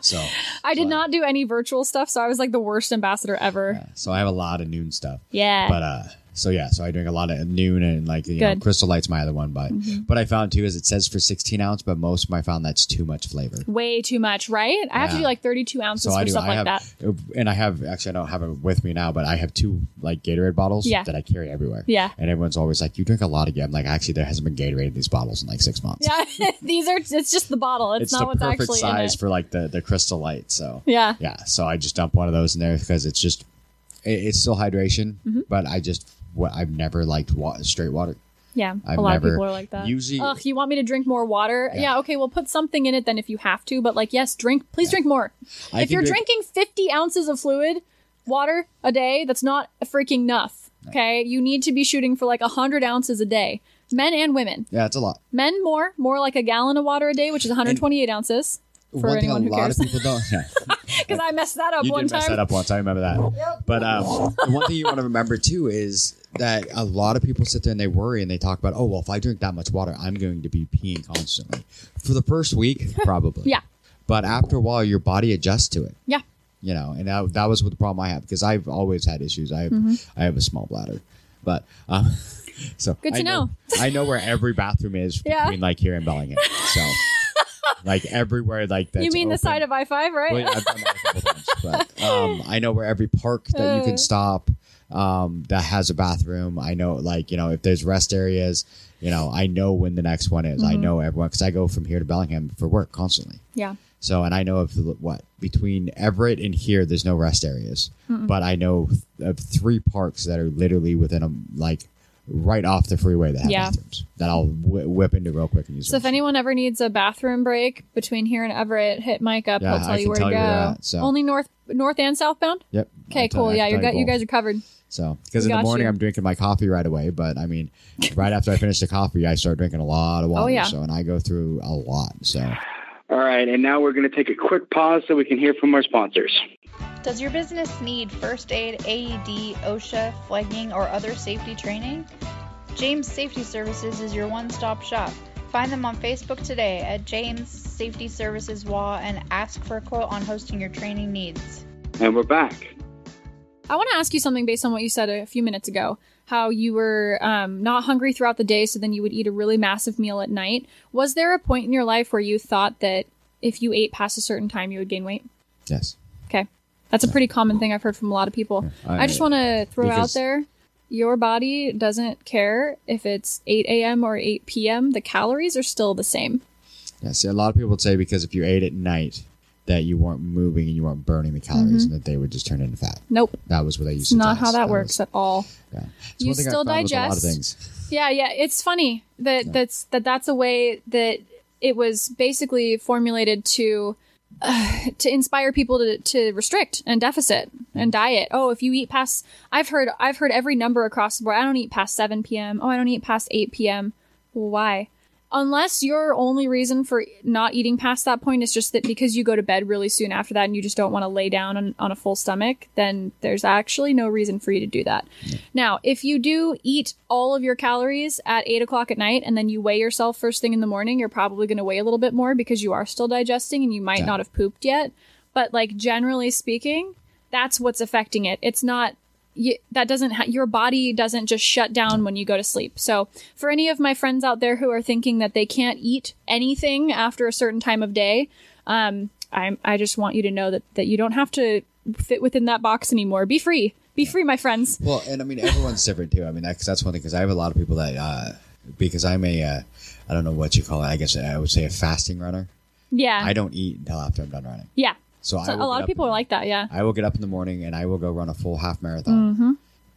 So I did So- not do any virtual stuff, so I was like the worst ambassador ever. Yeah, so I have a lot of Nuun stuff. Yeah. But uh so yeah, so I drink a lot of Nuun and like you Good. Mm-hmm. crystal light's my other one, but but I found too is it says for sixteen ounce, but most of my found that's too much flavor. Way too much, right? I have to do like 32 ounces So for I do. stuff I like have, that. and I have actually I don't have it with me now, but I have two like Gatorade bottles Yeah. that I carry everywhere. Yeah. and everyone's always like, "You drink a lot I'm like, actually, there hasn't been Gatorade in these bottles in like six months. Yeah, these are. It's just the bottle. It's, it's not the what's perfect actually size in it. for like the the crystal light. So yeah. yeah, so I just dump one of those in there because it's just it's still hydration, Mm-hmm. but I just what I've never liked wa- straight water. Yeah, I've a lot never- of people are like that. usually- Ugh, you want me to drink more water? Yeah. Yeah. okay, well, put something in it then if you have to. But like, yes, drink. Please drink more. I if you're drink- drinking 50 ounces of fluid, water a day, that's not freaking enough. Okay, you need to be shooting for like 100 ounces a day, men and women. Yeah, it's a lot. Men more, more like a gallon of water a day, which is 128 ounces. For one thing a lot cares, of people don't. Yeah. because I messed that up you one did mess time. that up once. I remember that. But um, the one thing you want to remember too is that a lot of people sit there and they worry and they talk about, oh well, if I drink that much water, I'm going to be peeing constantly. For the first week, probably. Yeah. But after a while, your body adjusts to it. Yeah, You know, and that, that was what the problem I had because I've always had issues. I have, Mm-hmm. I have a small bladder, but um, so Good to I know. I know where every bathroom is Yeah. between like here and Bellingham. So. Like everywhere, like that's you mean the side of I five, right? Well, yeah, I've done that a couple times, but um, I know where every park that you Uh. can stop um, that has a bathroom. I know, like you know, if there's rest areas, you know, I know when the next one is. Mm-hmm. I know everyone because I go from here to Bellingham for work constantly. yeah. So, and I know of what between Everett and here, there's no rest areas, but I know of three parks that are literally within a like right off the freeway that have Yeah. bathrooms that I'll wh- whip into real quick and use. So if anyone ever needs a bathroom break between here and Everett, hit Mike up. Yeah, He'll tell I you where tell to go. where you're so. Only north, north and southbound. yep. Okay, uh, cool. Yeah, you tell got you guys are covered. So, because in the morning you. I'm drinking my coffee right away, but I mean, right after I finish the coffee, I start drinking a lot of oh, water. Oh, yeah. So, and I go through a lot. So, All right, and now we're going to take a quick pause so we can hear from our sponsors. Does your business need first aid, AED, OSHA, flagging, or other safety training? James Safety Services is your one stop shop. Find them on Facebook today at James Safety Services WA and ask for a quote on hosting your training needs. And we're back. I want to ask you something based on what you said a few minutes ago. How you were um, not hungry throughout the day, so then you would eat a really massive meal at night. Was there a point in your life where you thought that if you ate past a certain time, you would gain weight? yes. That's a pretty common thing I've heard from a lot of people. I- I, just want to throw out there your body doesn't care if it's 8 a.m. or 8 p.m., the calories are still the same. Yeah. See, a lot of people would say because if you ate at night, that you weren't moving and you weren't burning the calories mm-hmm. and that they would just turn into fat. Nope. That was what they used It's to not how that was- works at all. yeah. It's You I still found A lot of digest. things. Yeah, yeah. It's funny that that's that that's a way that it was basically formulated to uh, to inspire people to, to restrict and deficit and diet. Oh, if you eat past, I've heard I've heard every number across the board. I don't eat past seven p.m. Oh, I don't eat past eight p.m. Well, why? Unless your only reason for not eating past that point is just that because you go to bed really soon after that and you just don't want to lay down on, on a full stomach, then there's actually no reason for you to do that. Now, if you do eat all of your calories at eight o'clock at night and then you weigh yourself first thing in the morning, you're probably going to weigh a little bit more because you are still digesting and you might Yeah. not have pooped yet. But like generally speaking, that's what's affecting it. It's not you, that doesn't ha- your body doesn't just shut down when you go to sleep. So for any of my friends out there who are thinking that they can't eat anything after a certain time of day, um, I I just want you to know that that you don't have to fit within that box anymore. Be free. Be free, my friends. Well, and I mean everyone's different too. I mean that's that's one thing because I have a lot of people that uh, because I'm a uh, I don't know what you call it. I guess I would say a fasting runner. Yeah. I don't eat until after I'm done running. yeah. So, So I a lot of people are like that. Yeah. I will get up in the morning and I will go run a full half marathon Mm-hmm.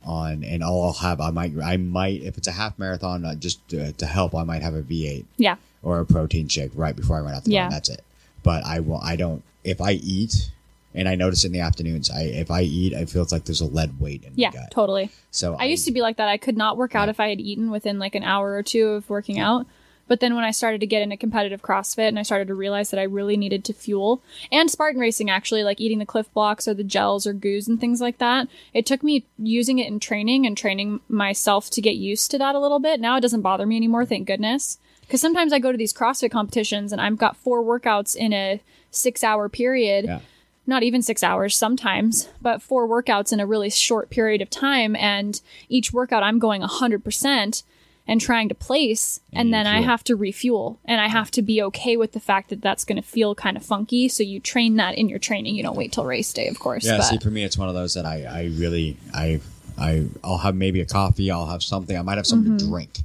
on, and all I'll have I might I might if it's a half marathon uh, just to, to help I might have a V8 Yeah. or a protein shake right before I run out the Yeah. door. That's it. But I will I don't if I eat and I notice in the afternoons I if I eat it feels like there's a lead weight in Yeah. my gut. Totally. So I used to be like that. I could not work out if I had eaten within like an hour or two of working out. But then when I started to get into competitive CrossFit and I started to realize that I really needed to fuel and Spartan racing actually, like eating the Clif Bloks or the gels or goos and things like that, it took me using it in training and training myself to get used to that a little bit. Now it doesn't bother me anymore, thank goodness. Because sometimes I go to these CrossFit competitions and I've got four workouts in a six hour period Yeah. not even six hours sometimes, but four workouts in a really short period of time. And each workout, I'm going 100% and trying to place. And And, then I have to refuel. And I have to be okay with the fact that that's going to feel kind of funky. So you train that in your training. You don't wait till race day, of course. Yeah, but see, for me, it's one of those that I, I really, I, I, I'll have maybe a coffee. I'll have something. I might have something to drink.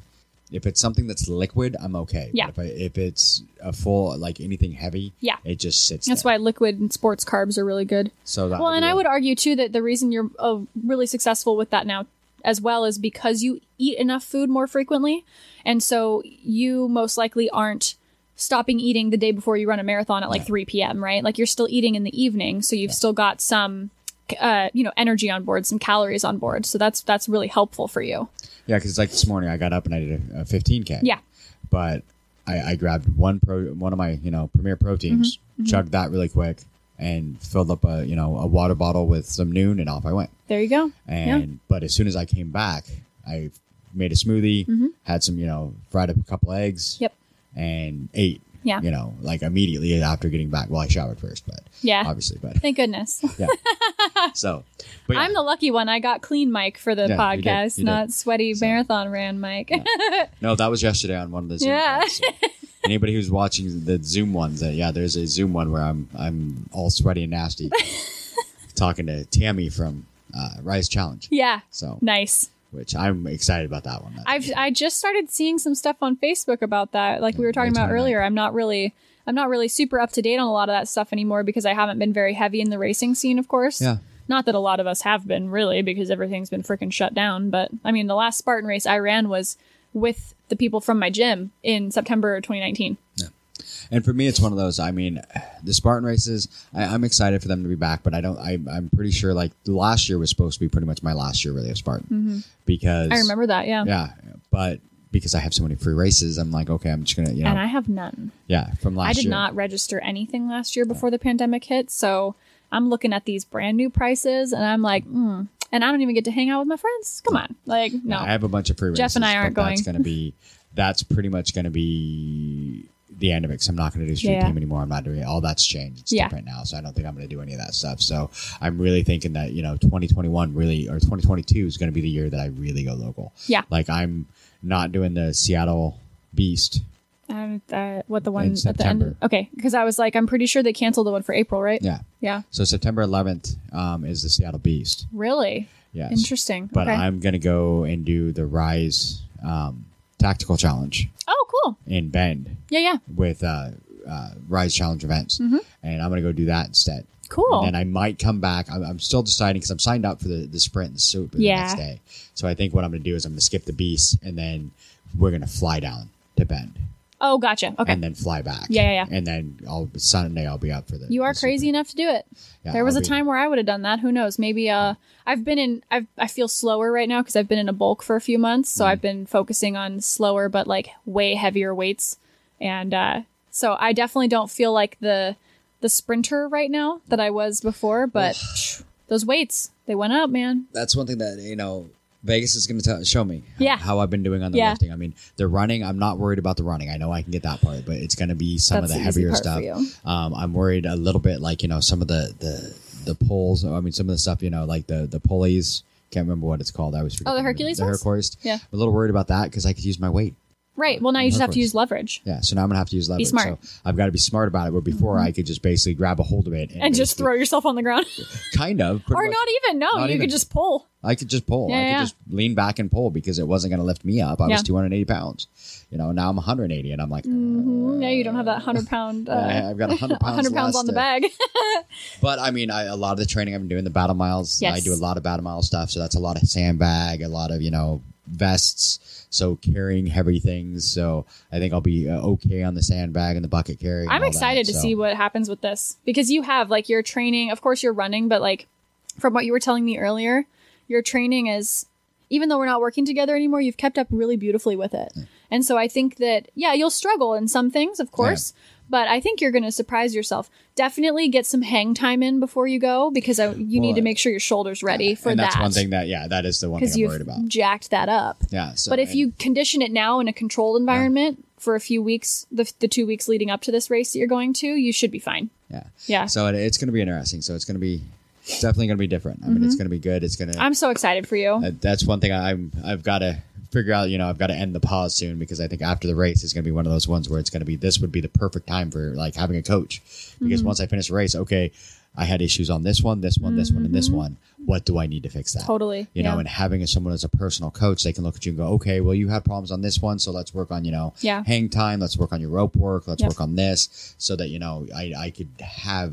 If it's something that's liquid, I'm okay. But Mm-hmm. Yeah. If, I, if it's a full, like anything heavy, Yeah. it just sits. that's there. why liquid and sports carbs are really good. So that Well, and I would argue too that the reason you're uh, really successful with that now as well as because you eat enough food more frequently. And so you most likely aren't stopping eating the day before you run a marathon at like 3 p.m., right? Like you're still eating in the evening. So you've still got some, uh, you know, energy on board, some calories on board. So that's, that's really helpful for you. Yeah, because like this morning, I got up and I did a, a 15k. Yeah. But I, I grabbed one pro, one of my you know premier proteins, Mm-hmm, chugged that really quick, and filled up a you know a water bottle with some Nuun, and off I went. There you go. And but as soon as I came back, I made a smoothie, had some you know fried up a couple eggs. Mm-hmm. Yep. And ate. Yeah. You know, like immediately after getting back. Well, I showered first, but Yeah. obviously, but Thank goodness. yeah. so, yeah. I'm the lucky one. I got clean Mike for the Yeah, you did. podcast, You did. not sweaty marathon ran Mike. no, that was yesterday on one of the Zoom Yeah. calls, so Anybody who's watching the Zoom ones, uh, yeah, there's a Zoom one where I'm I'm all sweaty and nasty, talking to Tammy from uh, Rise Challenge. yeah. So, Nice. which I'm excited about that one. I've I just started seeing some stuff on Facebook about that. Like we were talking about 29th. earlier. I'm not really I'm not really super up to date on a lot of that stuff anymore because I haven't been very heavy in the racing scene, of course. Yeah. Not that a lot of us have been really because everything's been freaking shut down. But I mean, the last Spartan race I ran was with the people from my gym in September 2019. Yeah. And for me, it's one of those. I mean, the Spartan races. I, I'm excited for them to be back, but I don't. I, I'm pretty sure like the last year was supposed to be pretty much my last year really of Spartan because Mm-hmm. I remember that, yeah. Yeah, but because I have so many free races, I'm like, okay, I'm just gonna, you know, And I have none. yeah, from last year. I did year. not register anything last year before the pandemic hit, so I'm looking at these brand new prices and I'm like, mm. And I don't even get to hang out with my friends. Come on, like no. I have a bunch of free races. Jeff and I aren't but That's going. going to be. That's pretty much going to be the end of it. Because I'm not going to do street Yeah. team anymore. I'm not doing it. all that's changed. Yeah. different now, so I don't think I'm going to do any of that stuff. So I'm really thinking that you know 2021 really or 2022 is going to be the year that I really go local. Yeah. Like I'm not doing the Seattle Beast. And uh, what the one In at the end? Of, okay, because I was like, I'm pretty sure they canceled the one for April, right? Yeah. Yeah. So September 11th um, is the Seattle Beast. Really Yes. interesting. But okay. I'm going to go and do the Rise um, Tactical Challenge oh, cool. in Bend. Yeah, yeah. with uh, uh, Rise Challenge events, and I'm going to go do that instead. Mm-hmm. Cool. And I might come back. I'm, I'm still deciding because I'm signed up for the, the sprint and the super the Yeah. next day. So I think what I'm going to do is I'm going to skip the beast, and then we're going to fly down to Bend, oh, gotcha. Okay. and then fly back. Yeah, yeah, yeah. And then I'll Sunday I'll be up for the. you are the crazy super. enough to do it. Yeah, there was I'll a be- time where I would have done that. Who knows? Maybe uh I've been in I've I feel slower right now because I've been in a bulk for a few months. So I've been focusing on slower but like way heavier weights. And uh so I definitely don't feel like the the sprinter right now that I was before, but those weights, they went up, man. That's one thing that you know. Vegas is going to show me how, Yeah. how I've been doing on the Yeah. lifting. I mean, the running, I'm not worried about the running. I know I can get that part, but it's going to be some That's of the heavier stuff. Um, I'm worried a little bit, like you know, some of the the the pulls. I mean, some of the stuff, you know, like the the pulleys Can't remember what it's called. I forget. Oh, the name of it. Hercules The? Hercules. Yeah. I'm a little worried about that because I could use my weight. Right. Well, now you just have to use leverage Yeah, so now I'm gonna have to use leverage. Be smart. Mm-hmm. So I've got to be smart about it. Where before I could just basically grab a hold of it and, and just throw yourself on the ground, kind of, or much. not even. No, Not you even. could just pull. I could just pull. Yeah, I could yeah. just lean back and pull because it wasn't gonna lift me up. I Yeah. was 280 pounds. You know, now I'm 180, and I'm like, Mm, Yeah, you don't have that hundred pound. Uh, I've got 100 pounds, 100 pounds on the bag. But I mean, I, a lot of the training I've been doing the battle miles. Yes. I do a lot of battle mile stuff, so that's a lot of sandbag, a lot of you know vests, so carrying heavy things. So I think I'll be uh, okay on the sandbag and the bucket carry. I'm excited that, to so. see what happens with this because you have like your training. Of course, you're running, but like from what you were telling me earlier, your training is even though we're not working together anymore, you've kept up really beautifully with it. And so I think that yeah, you'll struggle in some things, of course, but I think you're going to surprise yourself. Definitely get some hang time in before you go because I, you need to make sure your shoulders ready for and that. that's one thing that yeah, that is the one thing because I'm you've worried about. jacked that up. Yeah. So, But if and- you condition it now in a controlled environment for a few weeks, the, the two weeks leading up to this race that you're going to, you should be fine. yeah, Yeah. So it, it's going to be interesting. So it's going to be it's definitely going to be different. I mean, it's going to be good. It's going to. Mm-hmm. I'm so excited for you. Uh, that's one thing I, I'm I've got to figure out. You know, I've got to end the pause soon because I think after the race is going to be one of those ones where it's going to be this would be the perfect time for like having a coach because Mm-hmm. once I finish the race, okay, I had issues on this one, this one, this one, and this one. What do I need to fix that? Mm-hmm. Totally, You know, and having someone as a personal coach, they can look at you and go, okay, well, you had problems on this one, so let's work on you know Yeah. hang time. Let's work on your rope work. Let's Yep. work on this so that you know I I could have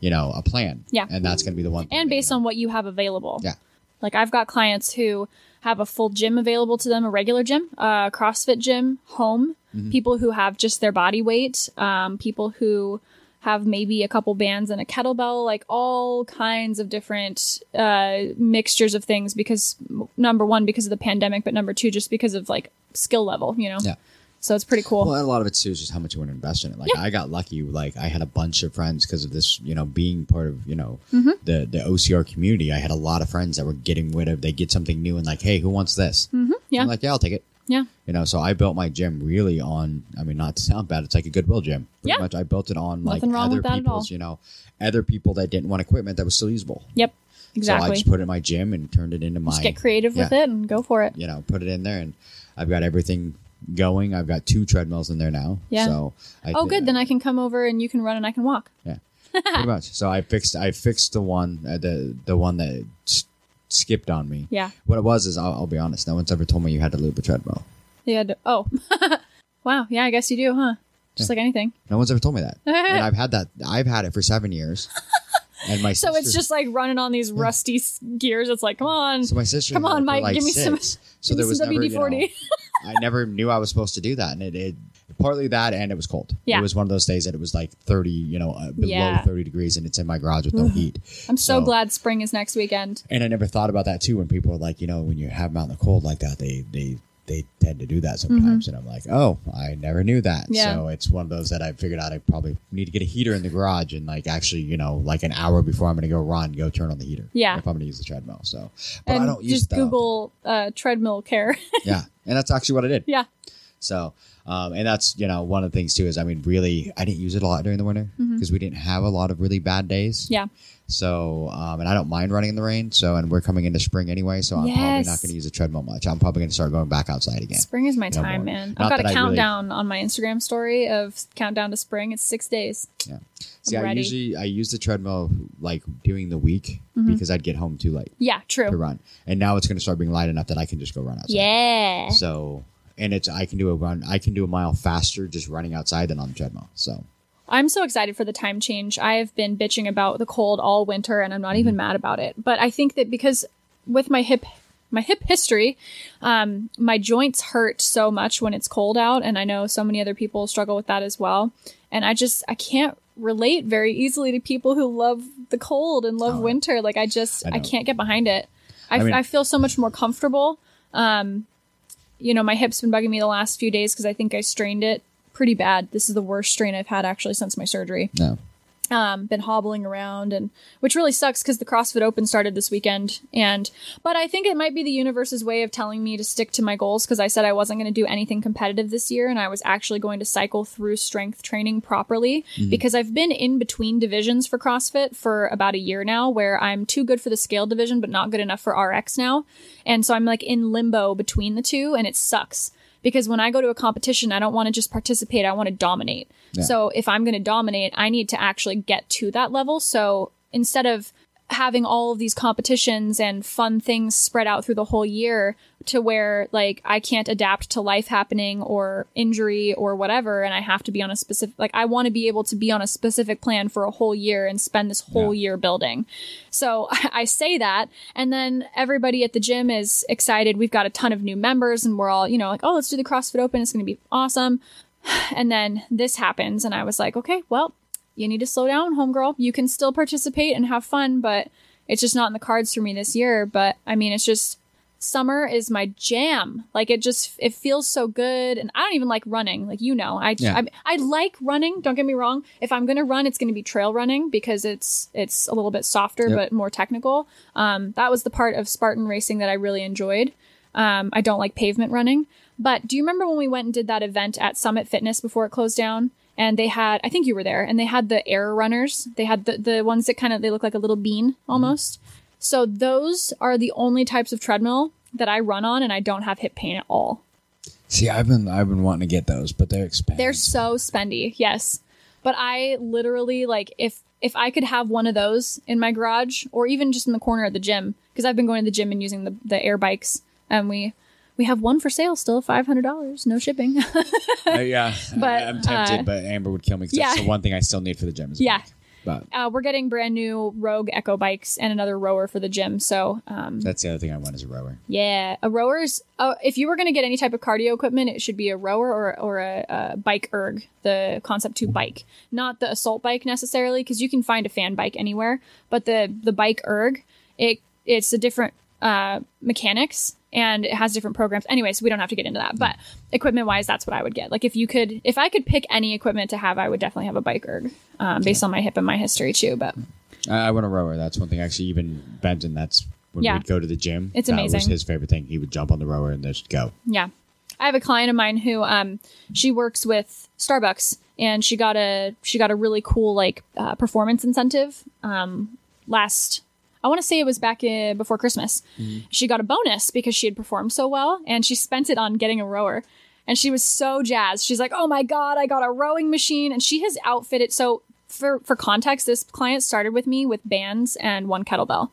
you know a plan. Yeah. and that's going to be the one. and based on what you have available. Yeah. Like I've got clients who have a full gym available to them, a regular gym, a CrossFit gym, home, Mm-hmm. people who have just their body weight, um, people who have maybe a couple bands and a kettlebell, like all kinds of different uh, mixtures of things because number one, because of the pandemic, but number two, just because of like skill level, you know? Yeah. So it's pretty cool. Well, a lot of it too is just how much you want to invest in it. Like I got lucky, like I had a bunch of friends because of this, you know, being part of you know Mm-hmm. the the OCR community. I had a lot of friends that were getting rid of. They get something new and like, hey, who wants this? Mm-hmm. yeah. I'm like, yeah, I'll take it. yeah. You know, so I built my gym really on. I mean, not to sound bad, it's like a Goodwill gym. Pretty Yeah. much, I built it on like Nothing other with that at people's. all. You know, other people that didn't want equipment that was still usable. Yep. Exactly. So I just put it in my gym and turned it into my. Just get creative with it and go for it. You know, put it in there, and I've got everything going. I've got two treadmills in there now. Yeah. So I Oh, good. Then I can come over and you can run and I can walk. Yeah, pretty much. So I fixed I fixed the one uh, the the one that s- skipped on me. Yeah. What it was is I'll, I'll be honest. No one's ever told me you had to loop a treadmill. You had to, oh, wow. Yeah, I guess you do, huh? Just like anything. No one's ever told me that. and I've had that. I've had it for seven years. And my So it's just like running on these rusty s gears. It's like, come on. so my sister. come on, Mike, like give me some- So give there was some never, you know, WD-40. I never knew I was supposed to do that, and it, it partly that, and it was cold. Yeah. It was one of those days that it was like thirty, you know, uh, below Yeah. thirty degrees, and it's in my garage with no heat. I'm so, So- glad spring is next weekend. And I never thought about that too. When people are like, you know, when you have them out in the cold like that, they they they tend to do that sometimes. And I'm like, oh, I never knew that. Mm-hmm. Yeah. So it's one of those that I figured out I probably need to get a heater in the garage and like actually, you know, like an hour before I'm going to go run, go turn on the heater. Yeah. If I'm going to use the treadmill. So, but and I don't use just that. Google uh, treadmill care. Yeah. And that's actually what I did. yeah. So, um, and that's you know one of the things too is I mean really I didn't use it a lot during the winter because we didn't have a lot of really bad days. Mm-hmm. Yeah. So, um, and I don't mind running in the rain. So, and we're coming into spring anyway, so I'm probably not going to use a treadmill much. I'm probably going to start going back outside again. Spring is my No time, more. man. Not I've got a I really- countdown on my Instagram story of countdown to spring. It's six days. Yeah. See, I ready. usually I use the treadmill like during the week Mm-hmm. because I'd get home too late Yeah, true. to run, and now it's going to start being light enough that I can just go run outside. Yeah. So, and it's I can do a run. I can do a mile faster just running outside than on the treadmill. So, I'm so excited for the time change. I have been bitching about the cold all winter and I'm not even mad about it. But I think that because with my hip my hip history, um, my joints hurt so much when it's cold out and I know so many other people struggle with that as well. And I just I can't relate very easily to people who love the cold and love Oh, winter. Like I just I I, can't get behind it. I, I mean- I feel so much more comfortable. Um, you know, my hip's been bugging me the last few days because I think I strained it pretty bad. This is the worst strain I've had actually since my surgery. no. um, been hobbling around and which really sucks because the CrossFit Open started this weekend and but I think it might be the universe's way of telling me to stick to my goals because I said I wasn't going to do anything competitive this year and I was actually going to cycle through strength training properly because I've been in between divisions for CrossFit for about a year now where I'm too good for the scale division but not good enough for RX now and so I'm like in limbo between the two and it sucks because when I go to a competition, I don't want to just participate. I want to dominate. So if I'm going to dominate, I need to actually get to that level. So instead of having all of these competitions and fun things spread out through the whole year to where like I can't adapt to life happening or injury or whatever and I have to be on a specific like I want to be able to be on a specific plan for a whole year and spend this whole year building. So I say that and then everybody at the gym is excited. We've got a ton of new members and we're all, you know, like, "Oh, let's do the CrossFit Open. It's going to be awesome." And then this happens and I was like, "Okay, well, you need to slow down, homegirl. You can still participate and have fun, but it's just not in the cards for me this year. But I mean, it's just summer is my jam. Like it just it feels so good, and I don't even like running. Like you know, I Yeah. I, I like running. Don't get me wrong. If I'm gonna run, it's gonna be trail running because it's it's a little bit softer Yep. but more technical. Um, that was the part of Spartan racing that I really enjoyed. Um, I don't like pavement running. But do you remember when we went and did that event at Summit Fitness before it closed down? And they had, I think you were there, and they had the air runners. They had the, the ones that kind of, they look like a little bean mm-hmm. almost. So those are the only types of treadmill that I run on and I don't have hip pain at all. See, I've been I've been wanting to get those, but they're expensive. They're so spendy, yes. But I literally like if if I could have one of those in my garage or even just in the corner of the gym because I've been going to the gym and using the the air bikes and we we have one for sale still five hundred dollars no shipping. Uh, yeah, But, I, am tempted, uh, but Amber would kill me because yeah. that's the one thing I still need for the gym. Is Yeah. but uh, we're getting brand new Rogue Echo bikes and another rower for the gym. So um, that's the other thing I want is a rower. Yeah, a rower's. Uh, if you were going to get any type of cardio equipment, it should be a rower or or a, a bike erg, the Concept Two bike, not the assault bike necessarily, because you can find a fan bike anywhere. But the the bike erg, it it's a different uh, mechanics and it has different programs. Anyways, we don't have to get into that. But equipment wise, that's what I would get. Like if you could, if I could pick any equipment to have, I would definitely have a bike erg, um, based on my hip and my history too. But I, I want a rower. That's one thing. Actually, even Benton. That's when Yeah. we'd go to the gym. It's that was amazing. his favorite thing. He would jump on the rower and just go. Yeah. I have a client of mine who um she works with Starbucks and she got a she got a really cool like uh, performance incentive um last I want to say it was back uh, before Christmas. She got a bonus because she had performed so well and she spent it on getting a rower. And she was so jazzed. She's like, "Oh my god, I got a rowing machine." And she has outfitted so for for context, this client started with me with bands and one kettlebell.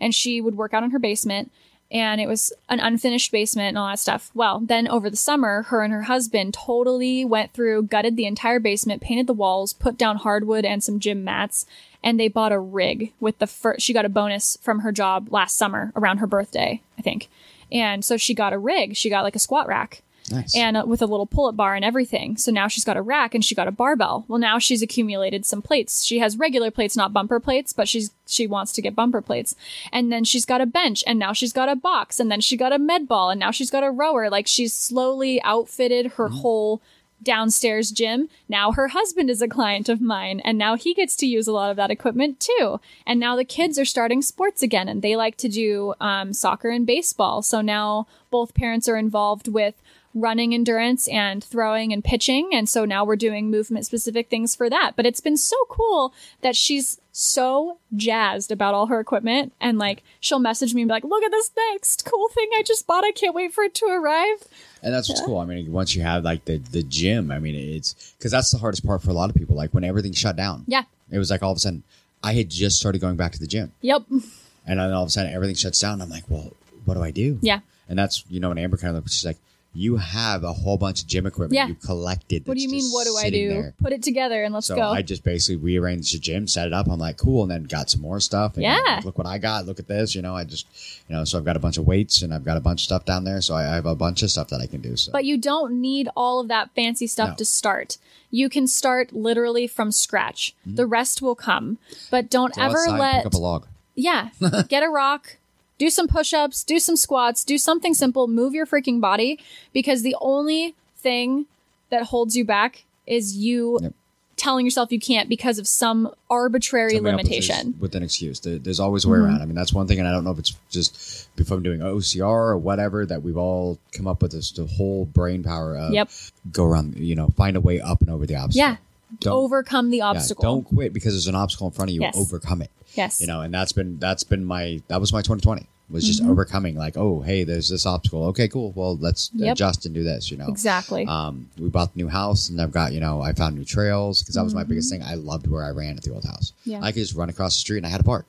And she would work out in her basement and it was an unfinished basement and all that stuff. Well, then over the summer, her and her husband totally went through, gutted the entire basement, painted the walls, put down hardwood and some gym mats, and they bought a rig with the first. She got a bonus from her job last summer around her birthday, I think. And so she got a rig. She got like a squat rack Nice. and uh, with a little pull-up bar and everything. So now she's got a rack and she got a barbell. Well, now she's accumulated some plates. She has regular plates, not bumper plates, but she's she wants to get bumper plates. And then she's got a bench, and now she's got a box, and then she got a med ball, and now she's got a rower. Like she's slowly outfitted her whole downstairs gym. Now her husband is a client of mine, and now he gets to use a lot of that equipment too. And now the kids are starting sports again, and they like to do um, soccer and baseball. So now both parents are involved with running endurance and throwing and pitching. And so now we're doing movement specific things for that. But it's been so cool that she's so jazzed about all her equipment. And like, she'll message me and be like, look at this next cool thing I just bought. I can't wait for it to arrive. And that's what's cool. I mean, once you have like the the gym, I mean, it's because that's the hardest part for a lot of people. Like when everything shut down. Yeah. It was like all of a sudden, I had just started going back to the gym, Yep. and then all of a sudden everything shuts down. I'm like, well, what do I do? Yeah. And that's you know, when Amber kind of looked, she's like, you have a whole bunch of gym equipment Yeah. you collected. What do you mean? What do I do? there. Put it together and let's So go. I just basically rearranged the gym, set it up. I'm like, cool, and then got some more stuff. And Yeah. like, look what I got. Look at this. You know, I just, you know, so I've got a bunch of weights and I've got a bunch of stuff down there. So I, I have a bunch of stuff that I can do. So But you don't need all of that fancy stuff No. to start. You can start literally from scratch. Mm-hmm. The rest will come. But don't Go ever let pick up a log. Yeah. Get a rock, do some push ups, do some squats, do something simple, move your freaking body because the only thing that holds you back is you Yep. telling yourself you can't because of some arbitrary Somebody limitation. with an excuse. There's always a way around. Mm-hmm. I mean, that's one thing, and I don't know if it's just if I'm doing OCR or whatever that we've all come up with this the whole brain power of Yep. go around, you know, find a way up and over the obstacle. Yeah. Don't, Overcome the yeah, obstacle. don't quit because there's an obstacle in front of you. Yes. Overcome it. Yes. You know, and that's been that's been my that was my 2020 was just Mm-hmm. overcoming like, oh, hey, there's this obstacle. Okay, cool. Well, let's Yep. adjust and do this. You know, Exactly. um, we bought the new house and I've got, you know, I found new trails because that was my biggest thing. I loved where I ran at the old house. Mm-hmm. Yeah. Mm-hmm. I could just run across the street and I had a park.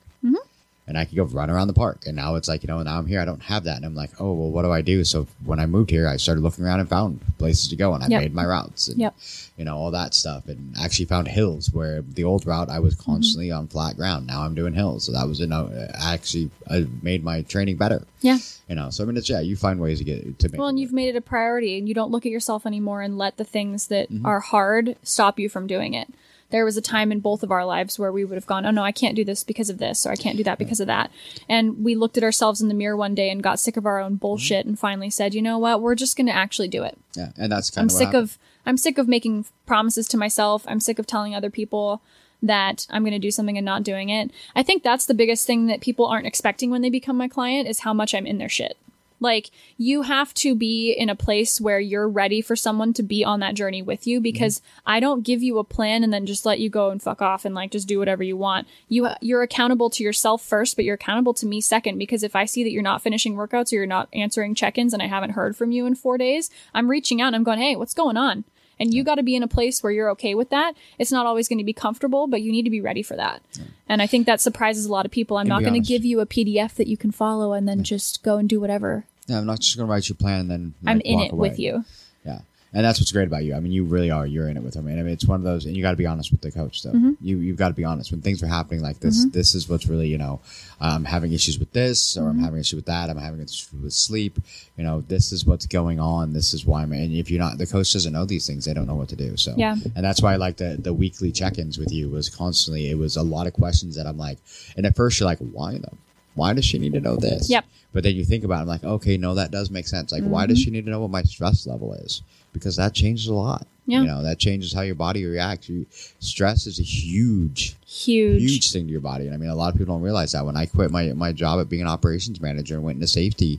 And I could go run around the park. And now it's like, you know, now I'm here. I don't have that. And I'm like, oh, well, what do I do? So when I moved here, I started looking around and found places to go and I Yep. made my routes and, Yep. you know, all that stuff. And actually found hills where the old route I was Mm-hmm. constantly on flat ground. Now I'm doing hills. So that was, you know, actually I made my training better. yeah. You know, so I mean, it's, yeah, you find ways to get to make Well, and you've made it a priority and you don't look at yourself anymore and let the things that Mm-hmm. are hard stop you from doing it. There was a time in both of our lives where we would have gone, oh no, I can't do this because of this, or I can't do that because of that. And we looked at ourselves in the mirror one day and got sick of our own bullshit and finally said, you know what, we're just going to actually do it. yeah. And that's kind of I'm of sick happened. of I'm sick of making promises to myself. I'm sick of telling other people that I'm going to do something and not doing it. I think that's the biggest thing that people aren't expecting when they become my client is how much I'm in their shit. Like you have to be in a place where you're ready for someone to be on that journey with you because I don't give you a plan and then just let you go and fuck off and like just do whatever you want. You you're accountable to yourself first, but you're accountable to me second because if I see that you're not finishing workouts or you're not answering check-ins and I haven't heard from you in 4 days, I'm reaching out and I'm going, "Hey, what's going on?" And you got to be in a place where you're okay with that. It's not always going to be comfortable, but you need to be ready for that. And I think that surprises a lot of people. I'm And not going to give you a PDF that you can follow and then just go and do whatever. Yeah, I'm not just going to write you a plan and then I'm in it away. with you. Yeah, and that's what's great about you. I mean, you really are. You're in it with them. And I mean, it's one of those, and you got to be honest with the coach. Though Mm-hmm. you you've got to be honest when things are happening like this. This is what's really, you know, I'm having issues with this, or Mm-hmm. I'm having issues with that. I'm having issues with sleep. You know, this is what's going on. This is why I'm. And if you're not, the coach doesn't know these things. They don't know what to do. So Yeah. and that's why I like the the weekly check-ins with you was constantly. It was a lot of questions that I'm like, and at first you're like, why though? Why does she need to know this? Yep. But then you think about it, I'm like, okay, no, that does make sense. Like, why does Mm-hmm. she need to know what my stress level is? Because that changes a lot. Yeah. You know, that changes how your body reacts. You, stress is a huge, Huge. huge thing to your body. And I mean, a lot of people don't realize that. When I quit my, my job at being an operations manager and went into safety,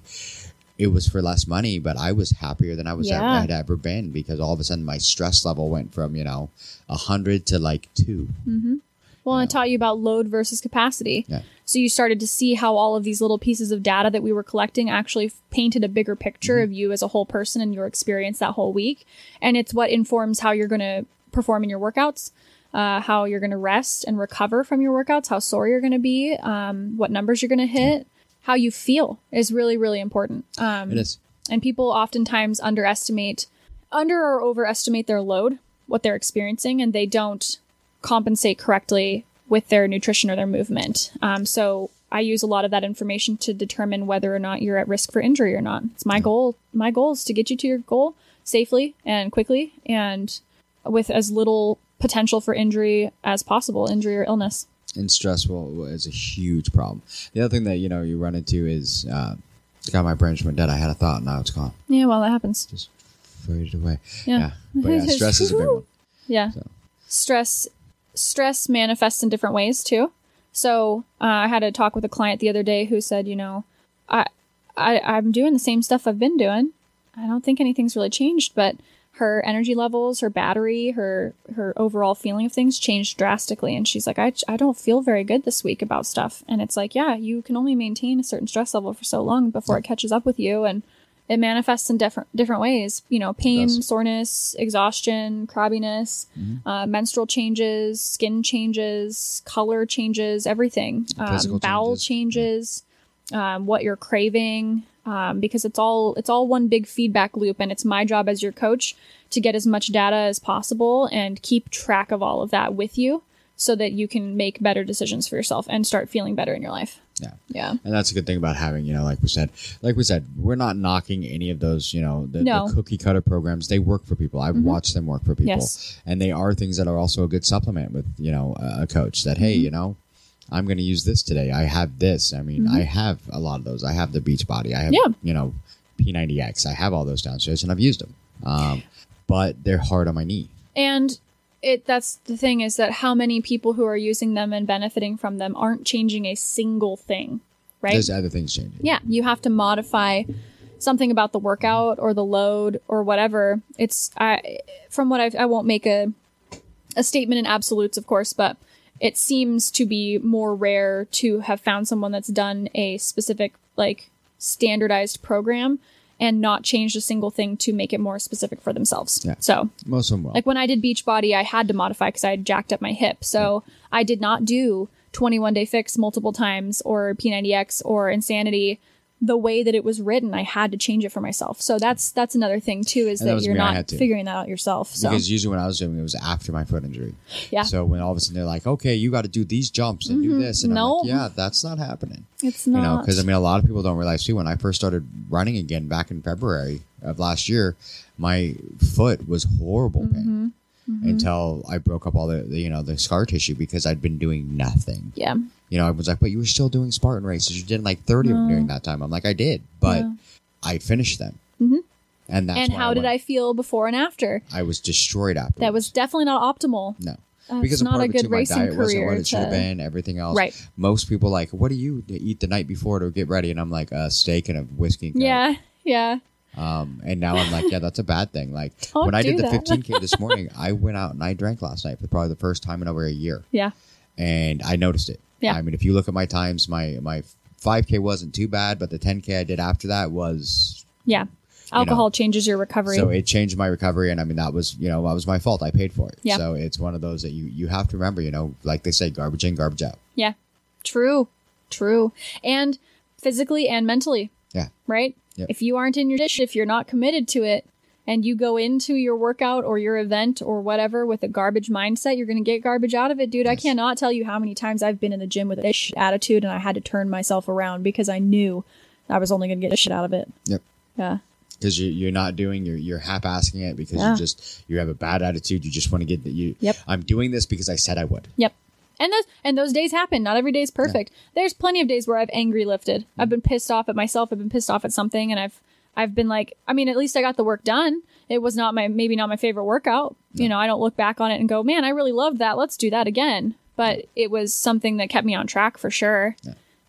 it was for less money, but I was happier than I was ever, Yeah. had ever been because all of a sudden my stress level went from, you know, a hundred to like two. Well, I taught you about load versus capacity. Yeah. So you started to see how all of these little pieces of data that we were collecting actually painted a bigger picture Mm-hmm. of you as a whole person and your experience that whole week. And it's what informs how you're going to perform in your workouts, uh, how you're going to rest and recover from your workouts, how sore you're going to be, um, what numbers you're going to hit, how you feel is really, really important. Um, It is. and people oftentimes underestimate, under or overestimate their load, what they're experiencing, and they don't compensate correctly with their nutrition or their movement. Um, so I use a lot of that information to determine whether or not you're at risk for injury or not. It's my goal. My goal is to get you to your goal safely and quickly, and with as little potential for injury as possible, injury or illness. and stress will is a huge problem. The other thing that you know you run into is uh, God, my brain just went dead. I had a thought, now it's gone. Yeah, well, that happens. Just faded away. Yeah. but yeah, stress is a big one. Yeah. So. Stress stress manifests in different ways too. So uh, I had a talk with a client the other day who said, you know, I, I I'm doing the same stuff I've been doing. I don't think anything's really changed, but her energy levels, her battery, her her overall feeling of things changed drastically. And she's like, I, I don't feel very good this week about stuff. And it's like, yeah, you can only maintain a certain stress level for so long before it catches up with you. And it manifests in different different ways. You know, pain, soreness, exhaustion, crabbiness, uh, menstrual changes, skin changes, color changes, everything. Um, bowel changes, um, what you're craving, um, because it's all it's all one big feedback loop, and it's my job as your coach to get as much data as possible and keep track of all of that with you, so that you can make better decisions for yourself and start feeling better in your life. Yeah. Yeah. And that's a good thing about having, you know, like we said, like we said, we're not knocking any of those, you know, the, No. the cookie cutter programs. They work for people. I've mm-hmm. watched them work for people, Yes. and they are things that are also a good supplement with, you know, a, coach. That hey, mm-hmm. you know, I'm going to use this today. I have this. I mean, mm-hmm. I have a lot of those. I have the Beachbody. I have, Yeah. you know, P90X. I have all those downstairs, and I've used them. Um, but they're hard on my knee. And it that's the thing is that how many people who are using them and benefiting from them aren't changing a single thing, right? There's other things changing. yeah, you have to modify something about the workout or the load or whatever. It's I from what I've, I won't make a a statement in absolutes, of course, but it seems to be more rare to have found someone that's done a specific like standardized program and not changed a single thing to make it more specific for themselves. Yeah. So Most of them will. like when I did Beachbody, I had to modify because I had jacked up my hip. So I did not do 21 day fix multiple times or P90X or Insanity the way that it was written. I had to change it for myself. So that's that's another thing too is And that that, you're me, not figuring that out yourself. So because usually when I was doing it, was after my foot injury. yeah, So when all of a sudden they're like, okay, you got to do these jumps and do mm-hmm. this. And No. like, yeah, that's not happening. it's not. You know, because I mean, a lot of people don't realize too. When I first started running again back in February of last year, my foot was horrible pain mm-hmm. Mm-hmm. until I broke up all the, the, you know, the scar tissue because I'd been doing nothing. yeah, You know, I was like, but you were still doing Spartan races. You did like 30 of them during that time. I'm like, I did, but Yeah. I finished them. Mhm. And that's and how did I feel before and after? I was destroyed after. That was definitely not optimal. no. That's because not a good too, my racing diet wasn't career. what it should have been. Everything else, Right. Most people like, what do you eat the night before to get ready? And I'm like, a steak and a whiskey. and Yeah, yeah. Um, and now I'm like, yeah, that's a bad thing. Like Don't when I did the that. 15k this morning, I went out and I drank last night for probably the first time in over a year, Yeah. and I noticed it. Yeah. I mean, if you look at my times, my my 5k wasn't too bad, but the 10k I did after that was Yeah. Alcohol changes your recovery. so it changed my recovery, and I mean that was you know that was my fault. I paid for it. Yeah. So it's one of those that you you have to remember. You know, like they say, garbage in, garbage out. yeah. True. True. And physically and mentally, Yeah. right? Yep. If you aren't in your dish, if you're not committed to it, and you go into your workout or your event or whatever with a garbage mindset, you're going to get garbage out of it, dude. I cannot tell you how many times I've been in the gym with a dish attitude and I had to turn myself around because I knew I was only going to get shit out of it. Yep. Yeah. because you, you're not doing you're, you're half-assing it because Yeah. you just you have a bad attitude you just want to get the, you Yep. i'm doing this because i said i would Yep. And those and those days happen. Not every day is perfect. There's plenty of days where I've angry lifted. I've been pissed off at myself. I've been pissed off at something, and I've I've been like, I mean, at least I got the work done. It was not my maybe not my favorite workout. You know, I don't look back on it and go, man, I really loved that. Let's do that again. But it was something that kept me on track for sure.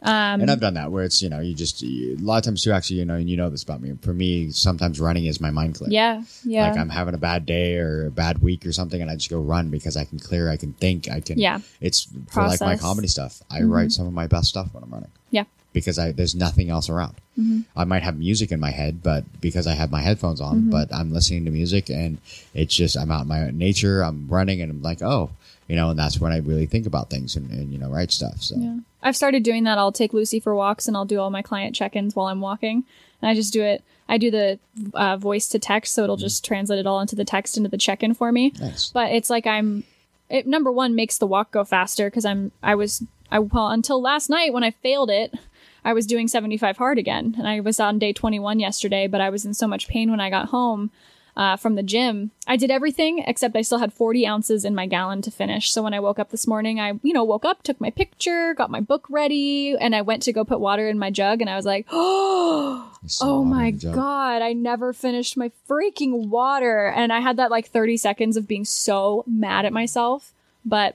Um, and i've done that where it's you know you just you, a lot of times too actually you know and you know this about me for me sometimes running is my mind clear yeah, yeah, like i'm having a bad day or a bad week or something and i just go run because i can clear i can think i can Yeah. it's for like my comedy stuff i mm-hmm. write some of my best stuff when i'm running yeah, because I there's nothing else around. Mm-hmm. I might have music in my head, but because I have my headphones on, mm-hmm. but I'm listening to music and it's just I'm out in my nature. I'm running and I'm like, oh, you know, and that's when I really think about things and, and you know write stuff. So yeah. I've started doing that. I'll take Lucy for walks and I'll do all my client check-ins while I'm walking, and I just do it. I do the uh, voice to text, so it'll just translate it all into the text into the check-in for me. nice. but it's like I'm it number one makes the walk go faster because I'm I was I well until last night when I failed it I was doing 75 hard again and I was on day 21 yesterday but I was in so much pain when I got home uh, from the gym I did everything except I still had 40 ounces in my gallon to finish so when I woke up this morning I you know woke up took my picture got my book ready and I went to go put water in my jug and I was like oh Oh my in the jug. god, I never finished my freaking water. And I had that like 30 seconds of being so mad at myself. But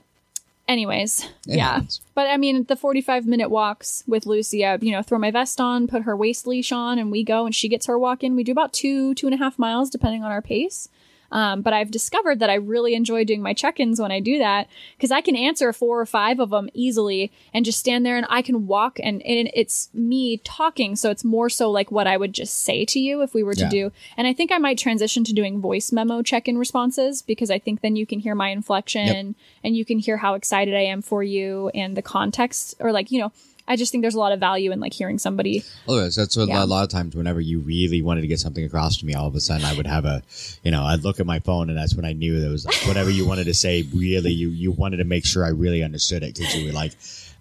anyways, It yeah. happens. But I mean, the 45 minute walks with Lucy, I, you know, throw my vest on, put her waist leash on, and we go and she gets her walk in. We do about two, two and a half miles depending on our pace. Um, but I've discovered that I really enjoy doing my check-ins when I do that because I can answer four or five of them easily and just stand there and I can walk and, and it's me talking. So it's more so like what I would just say to you if we were to Yeah. do. And I think I might transition to doing voice memo check-in responses because I think then you can hear my inflection and you can hear how excited I am for you and the context or like, you know, I just think there's a lot of value in like hearing somebody. Otherwise, that's what Yeah. a lot of times whenever you really wanted to get something across to me, all of a sudden I would have a, you know, I'd look at my phone and that's when I knew that was like whatever you wanted to say. Really, you you wanted to make sure I really understood it because you were like,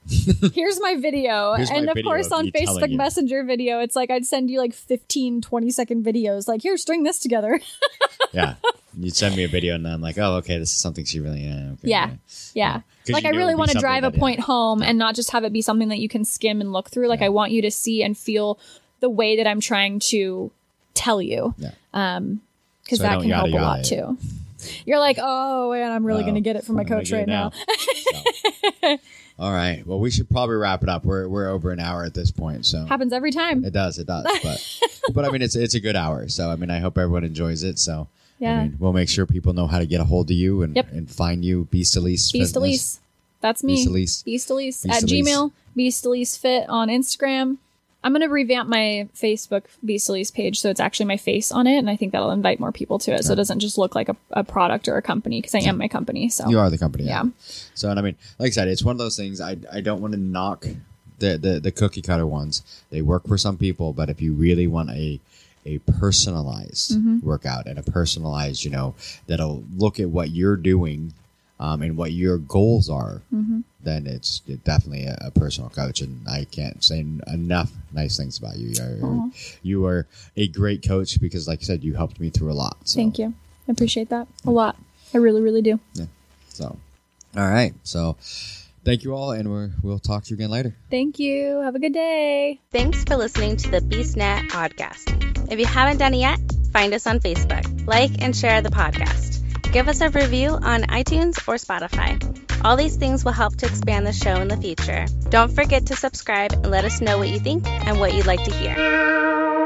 Here's my video. Here's my and of video course of on Facebook. Messenger video, it's like I'd send you like 15, 20 second videos. Like, here, string this together. yeah, you'd send me a video and I'm like, oh, okay, this is something she really, yeah, okay, Yeah. yeah. 'Cause Like I really want to drive a that- yeah. point home and not just have it be something that you can skim and look through. Like I want you to see and feel the way that I'm trying to tell you. Yeah. Um, because So that can help a lot it. too. You're like, oh man, I'm really going to get it from my coach right now. So. All right. Well, we should probably wrap it up. We're we're over an hour at this point, so Happens every time. it does, it does. But but I mean, it's it's a good hour. So I mean, I hope everyone enjoys it. So Yeah. I mean, we'll make sure people know how to get a hold of you and Yep. and find you. Beast Elise. Beast Fitness. Elise. That's me. Beast Elise. Beast Elise Beast at Elise. Gmail. Beast Elise Fit on Instagram. I'm gonna revamp my Facebook Beast Elise page so it's actually my face on it, and I think that'll invite more people to it, so it doesn't just look like a, a product or a company because I am my company. So You are the company. Yeah. So and I mean, like I said, it's one of those things. I I don't want to knock the the the cookie cutter ones. They work for some people, but if you really want a a personalized Mm-hmm. workout and a personalized, you know, that'll look at what you're doing um, and what your goals are, Mm-hmm. then it's definitely a, a personal coach. And I can't say enough nice things about you. You're, you are a great coach because, like I said, you helped me through a lot. So. thank you. I appreciate that a lot. I really, really do. Yeah. So, all right. So, thank you all, and we're, we'll talk to you again later. Thank you. Have a good day. Thanks for listening to the BeastNet podcast. If you haven't done it yet, find us on Facebook, like and share the podcast. Give us a review on iTunes or Spotify. All these things will help to expand the show in the future. Don't forget to subscribe and let us know what you think and what you'd like to hear.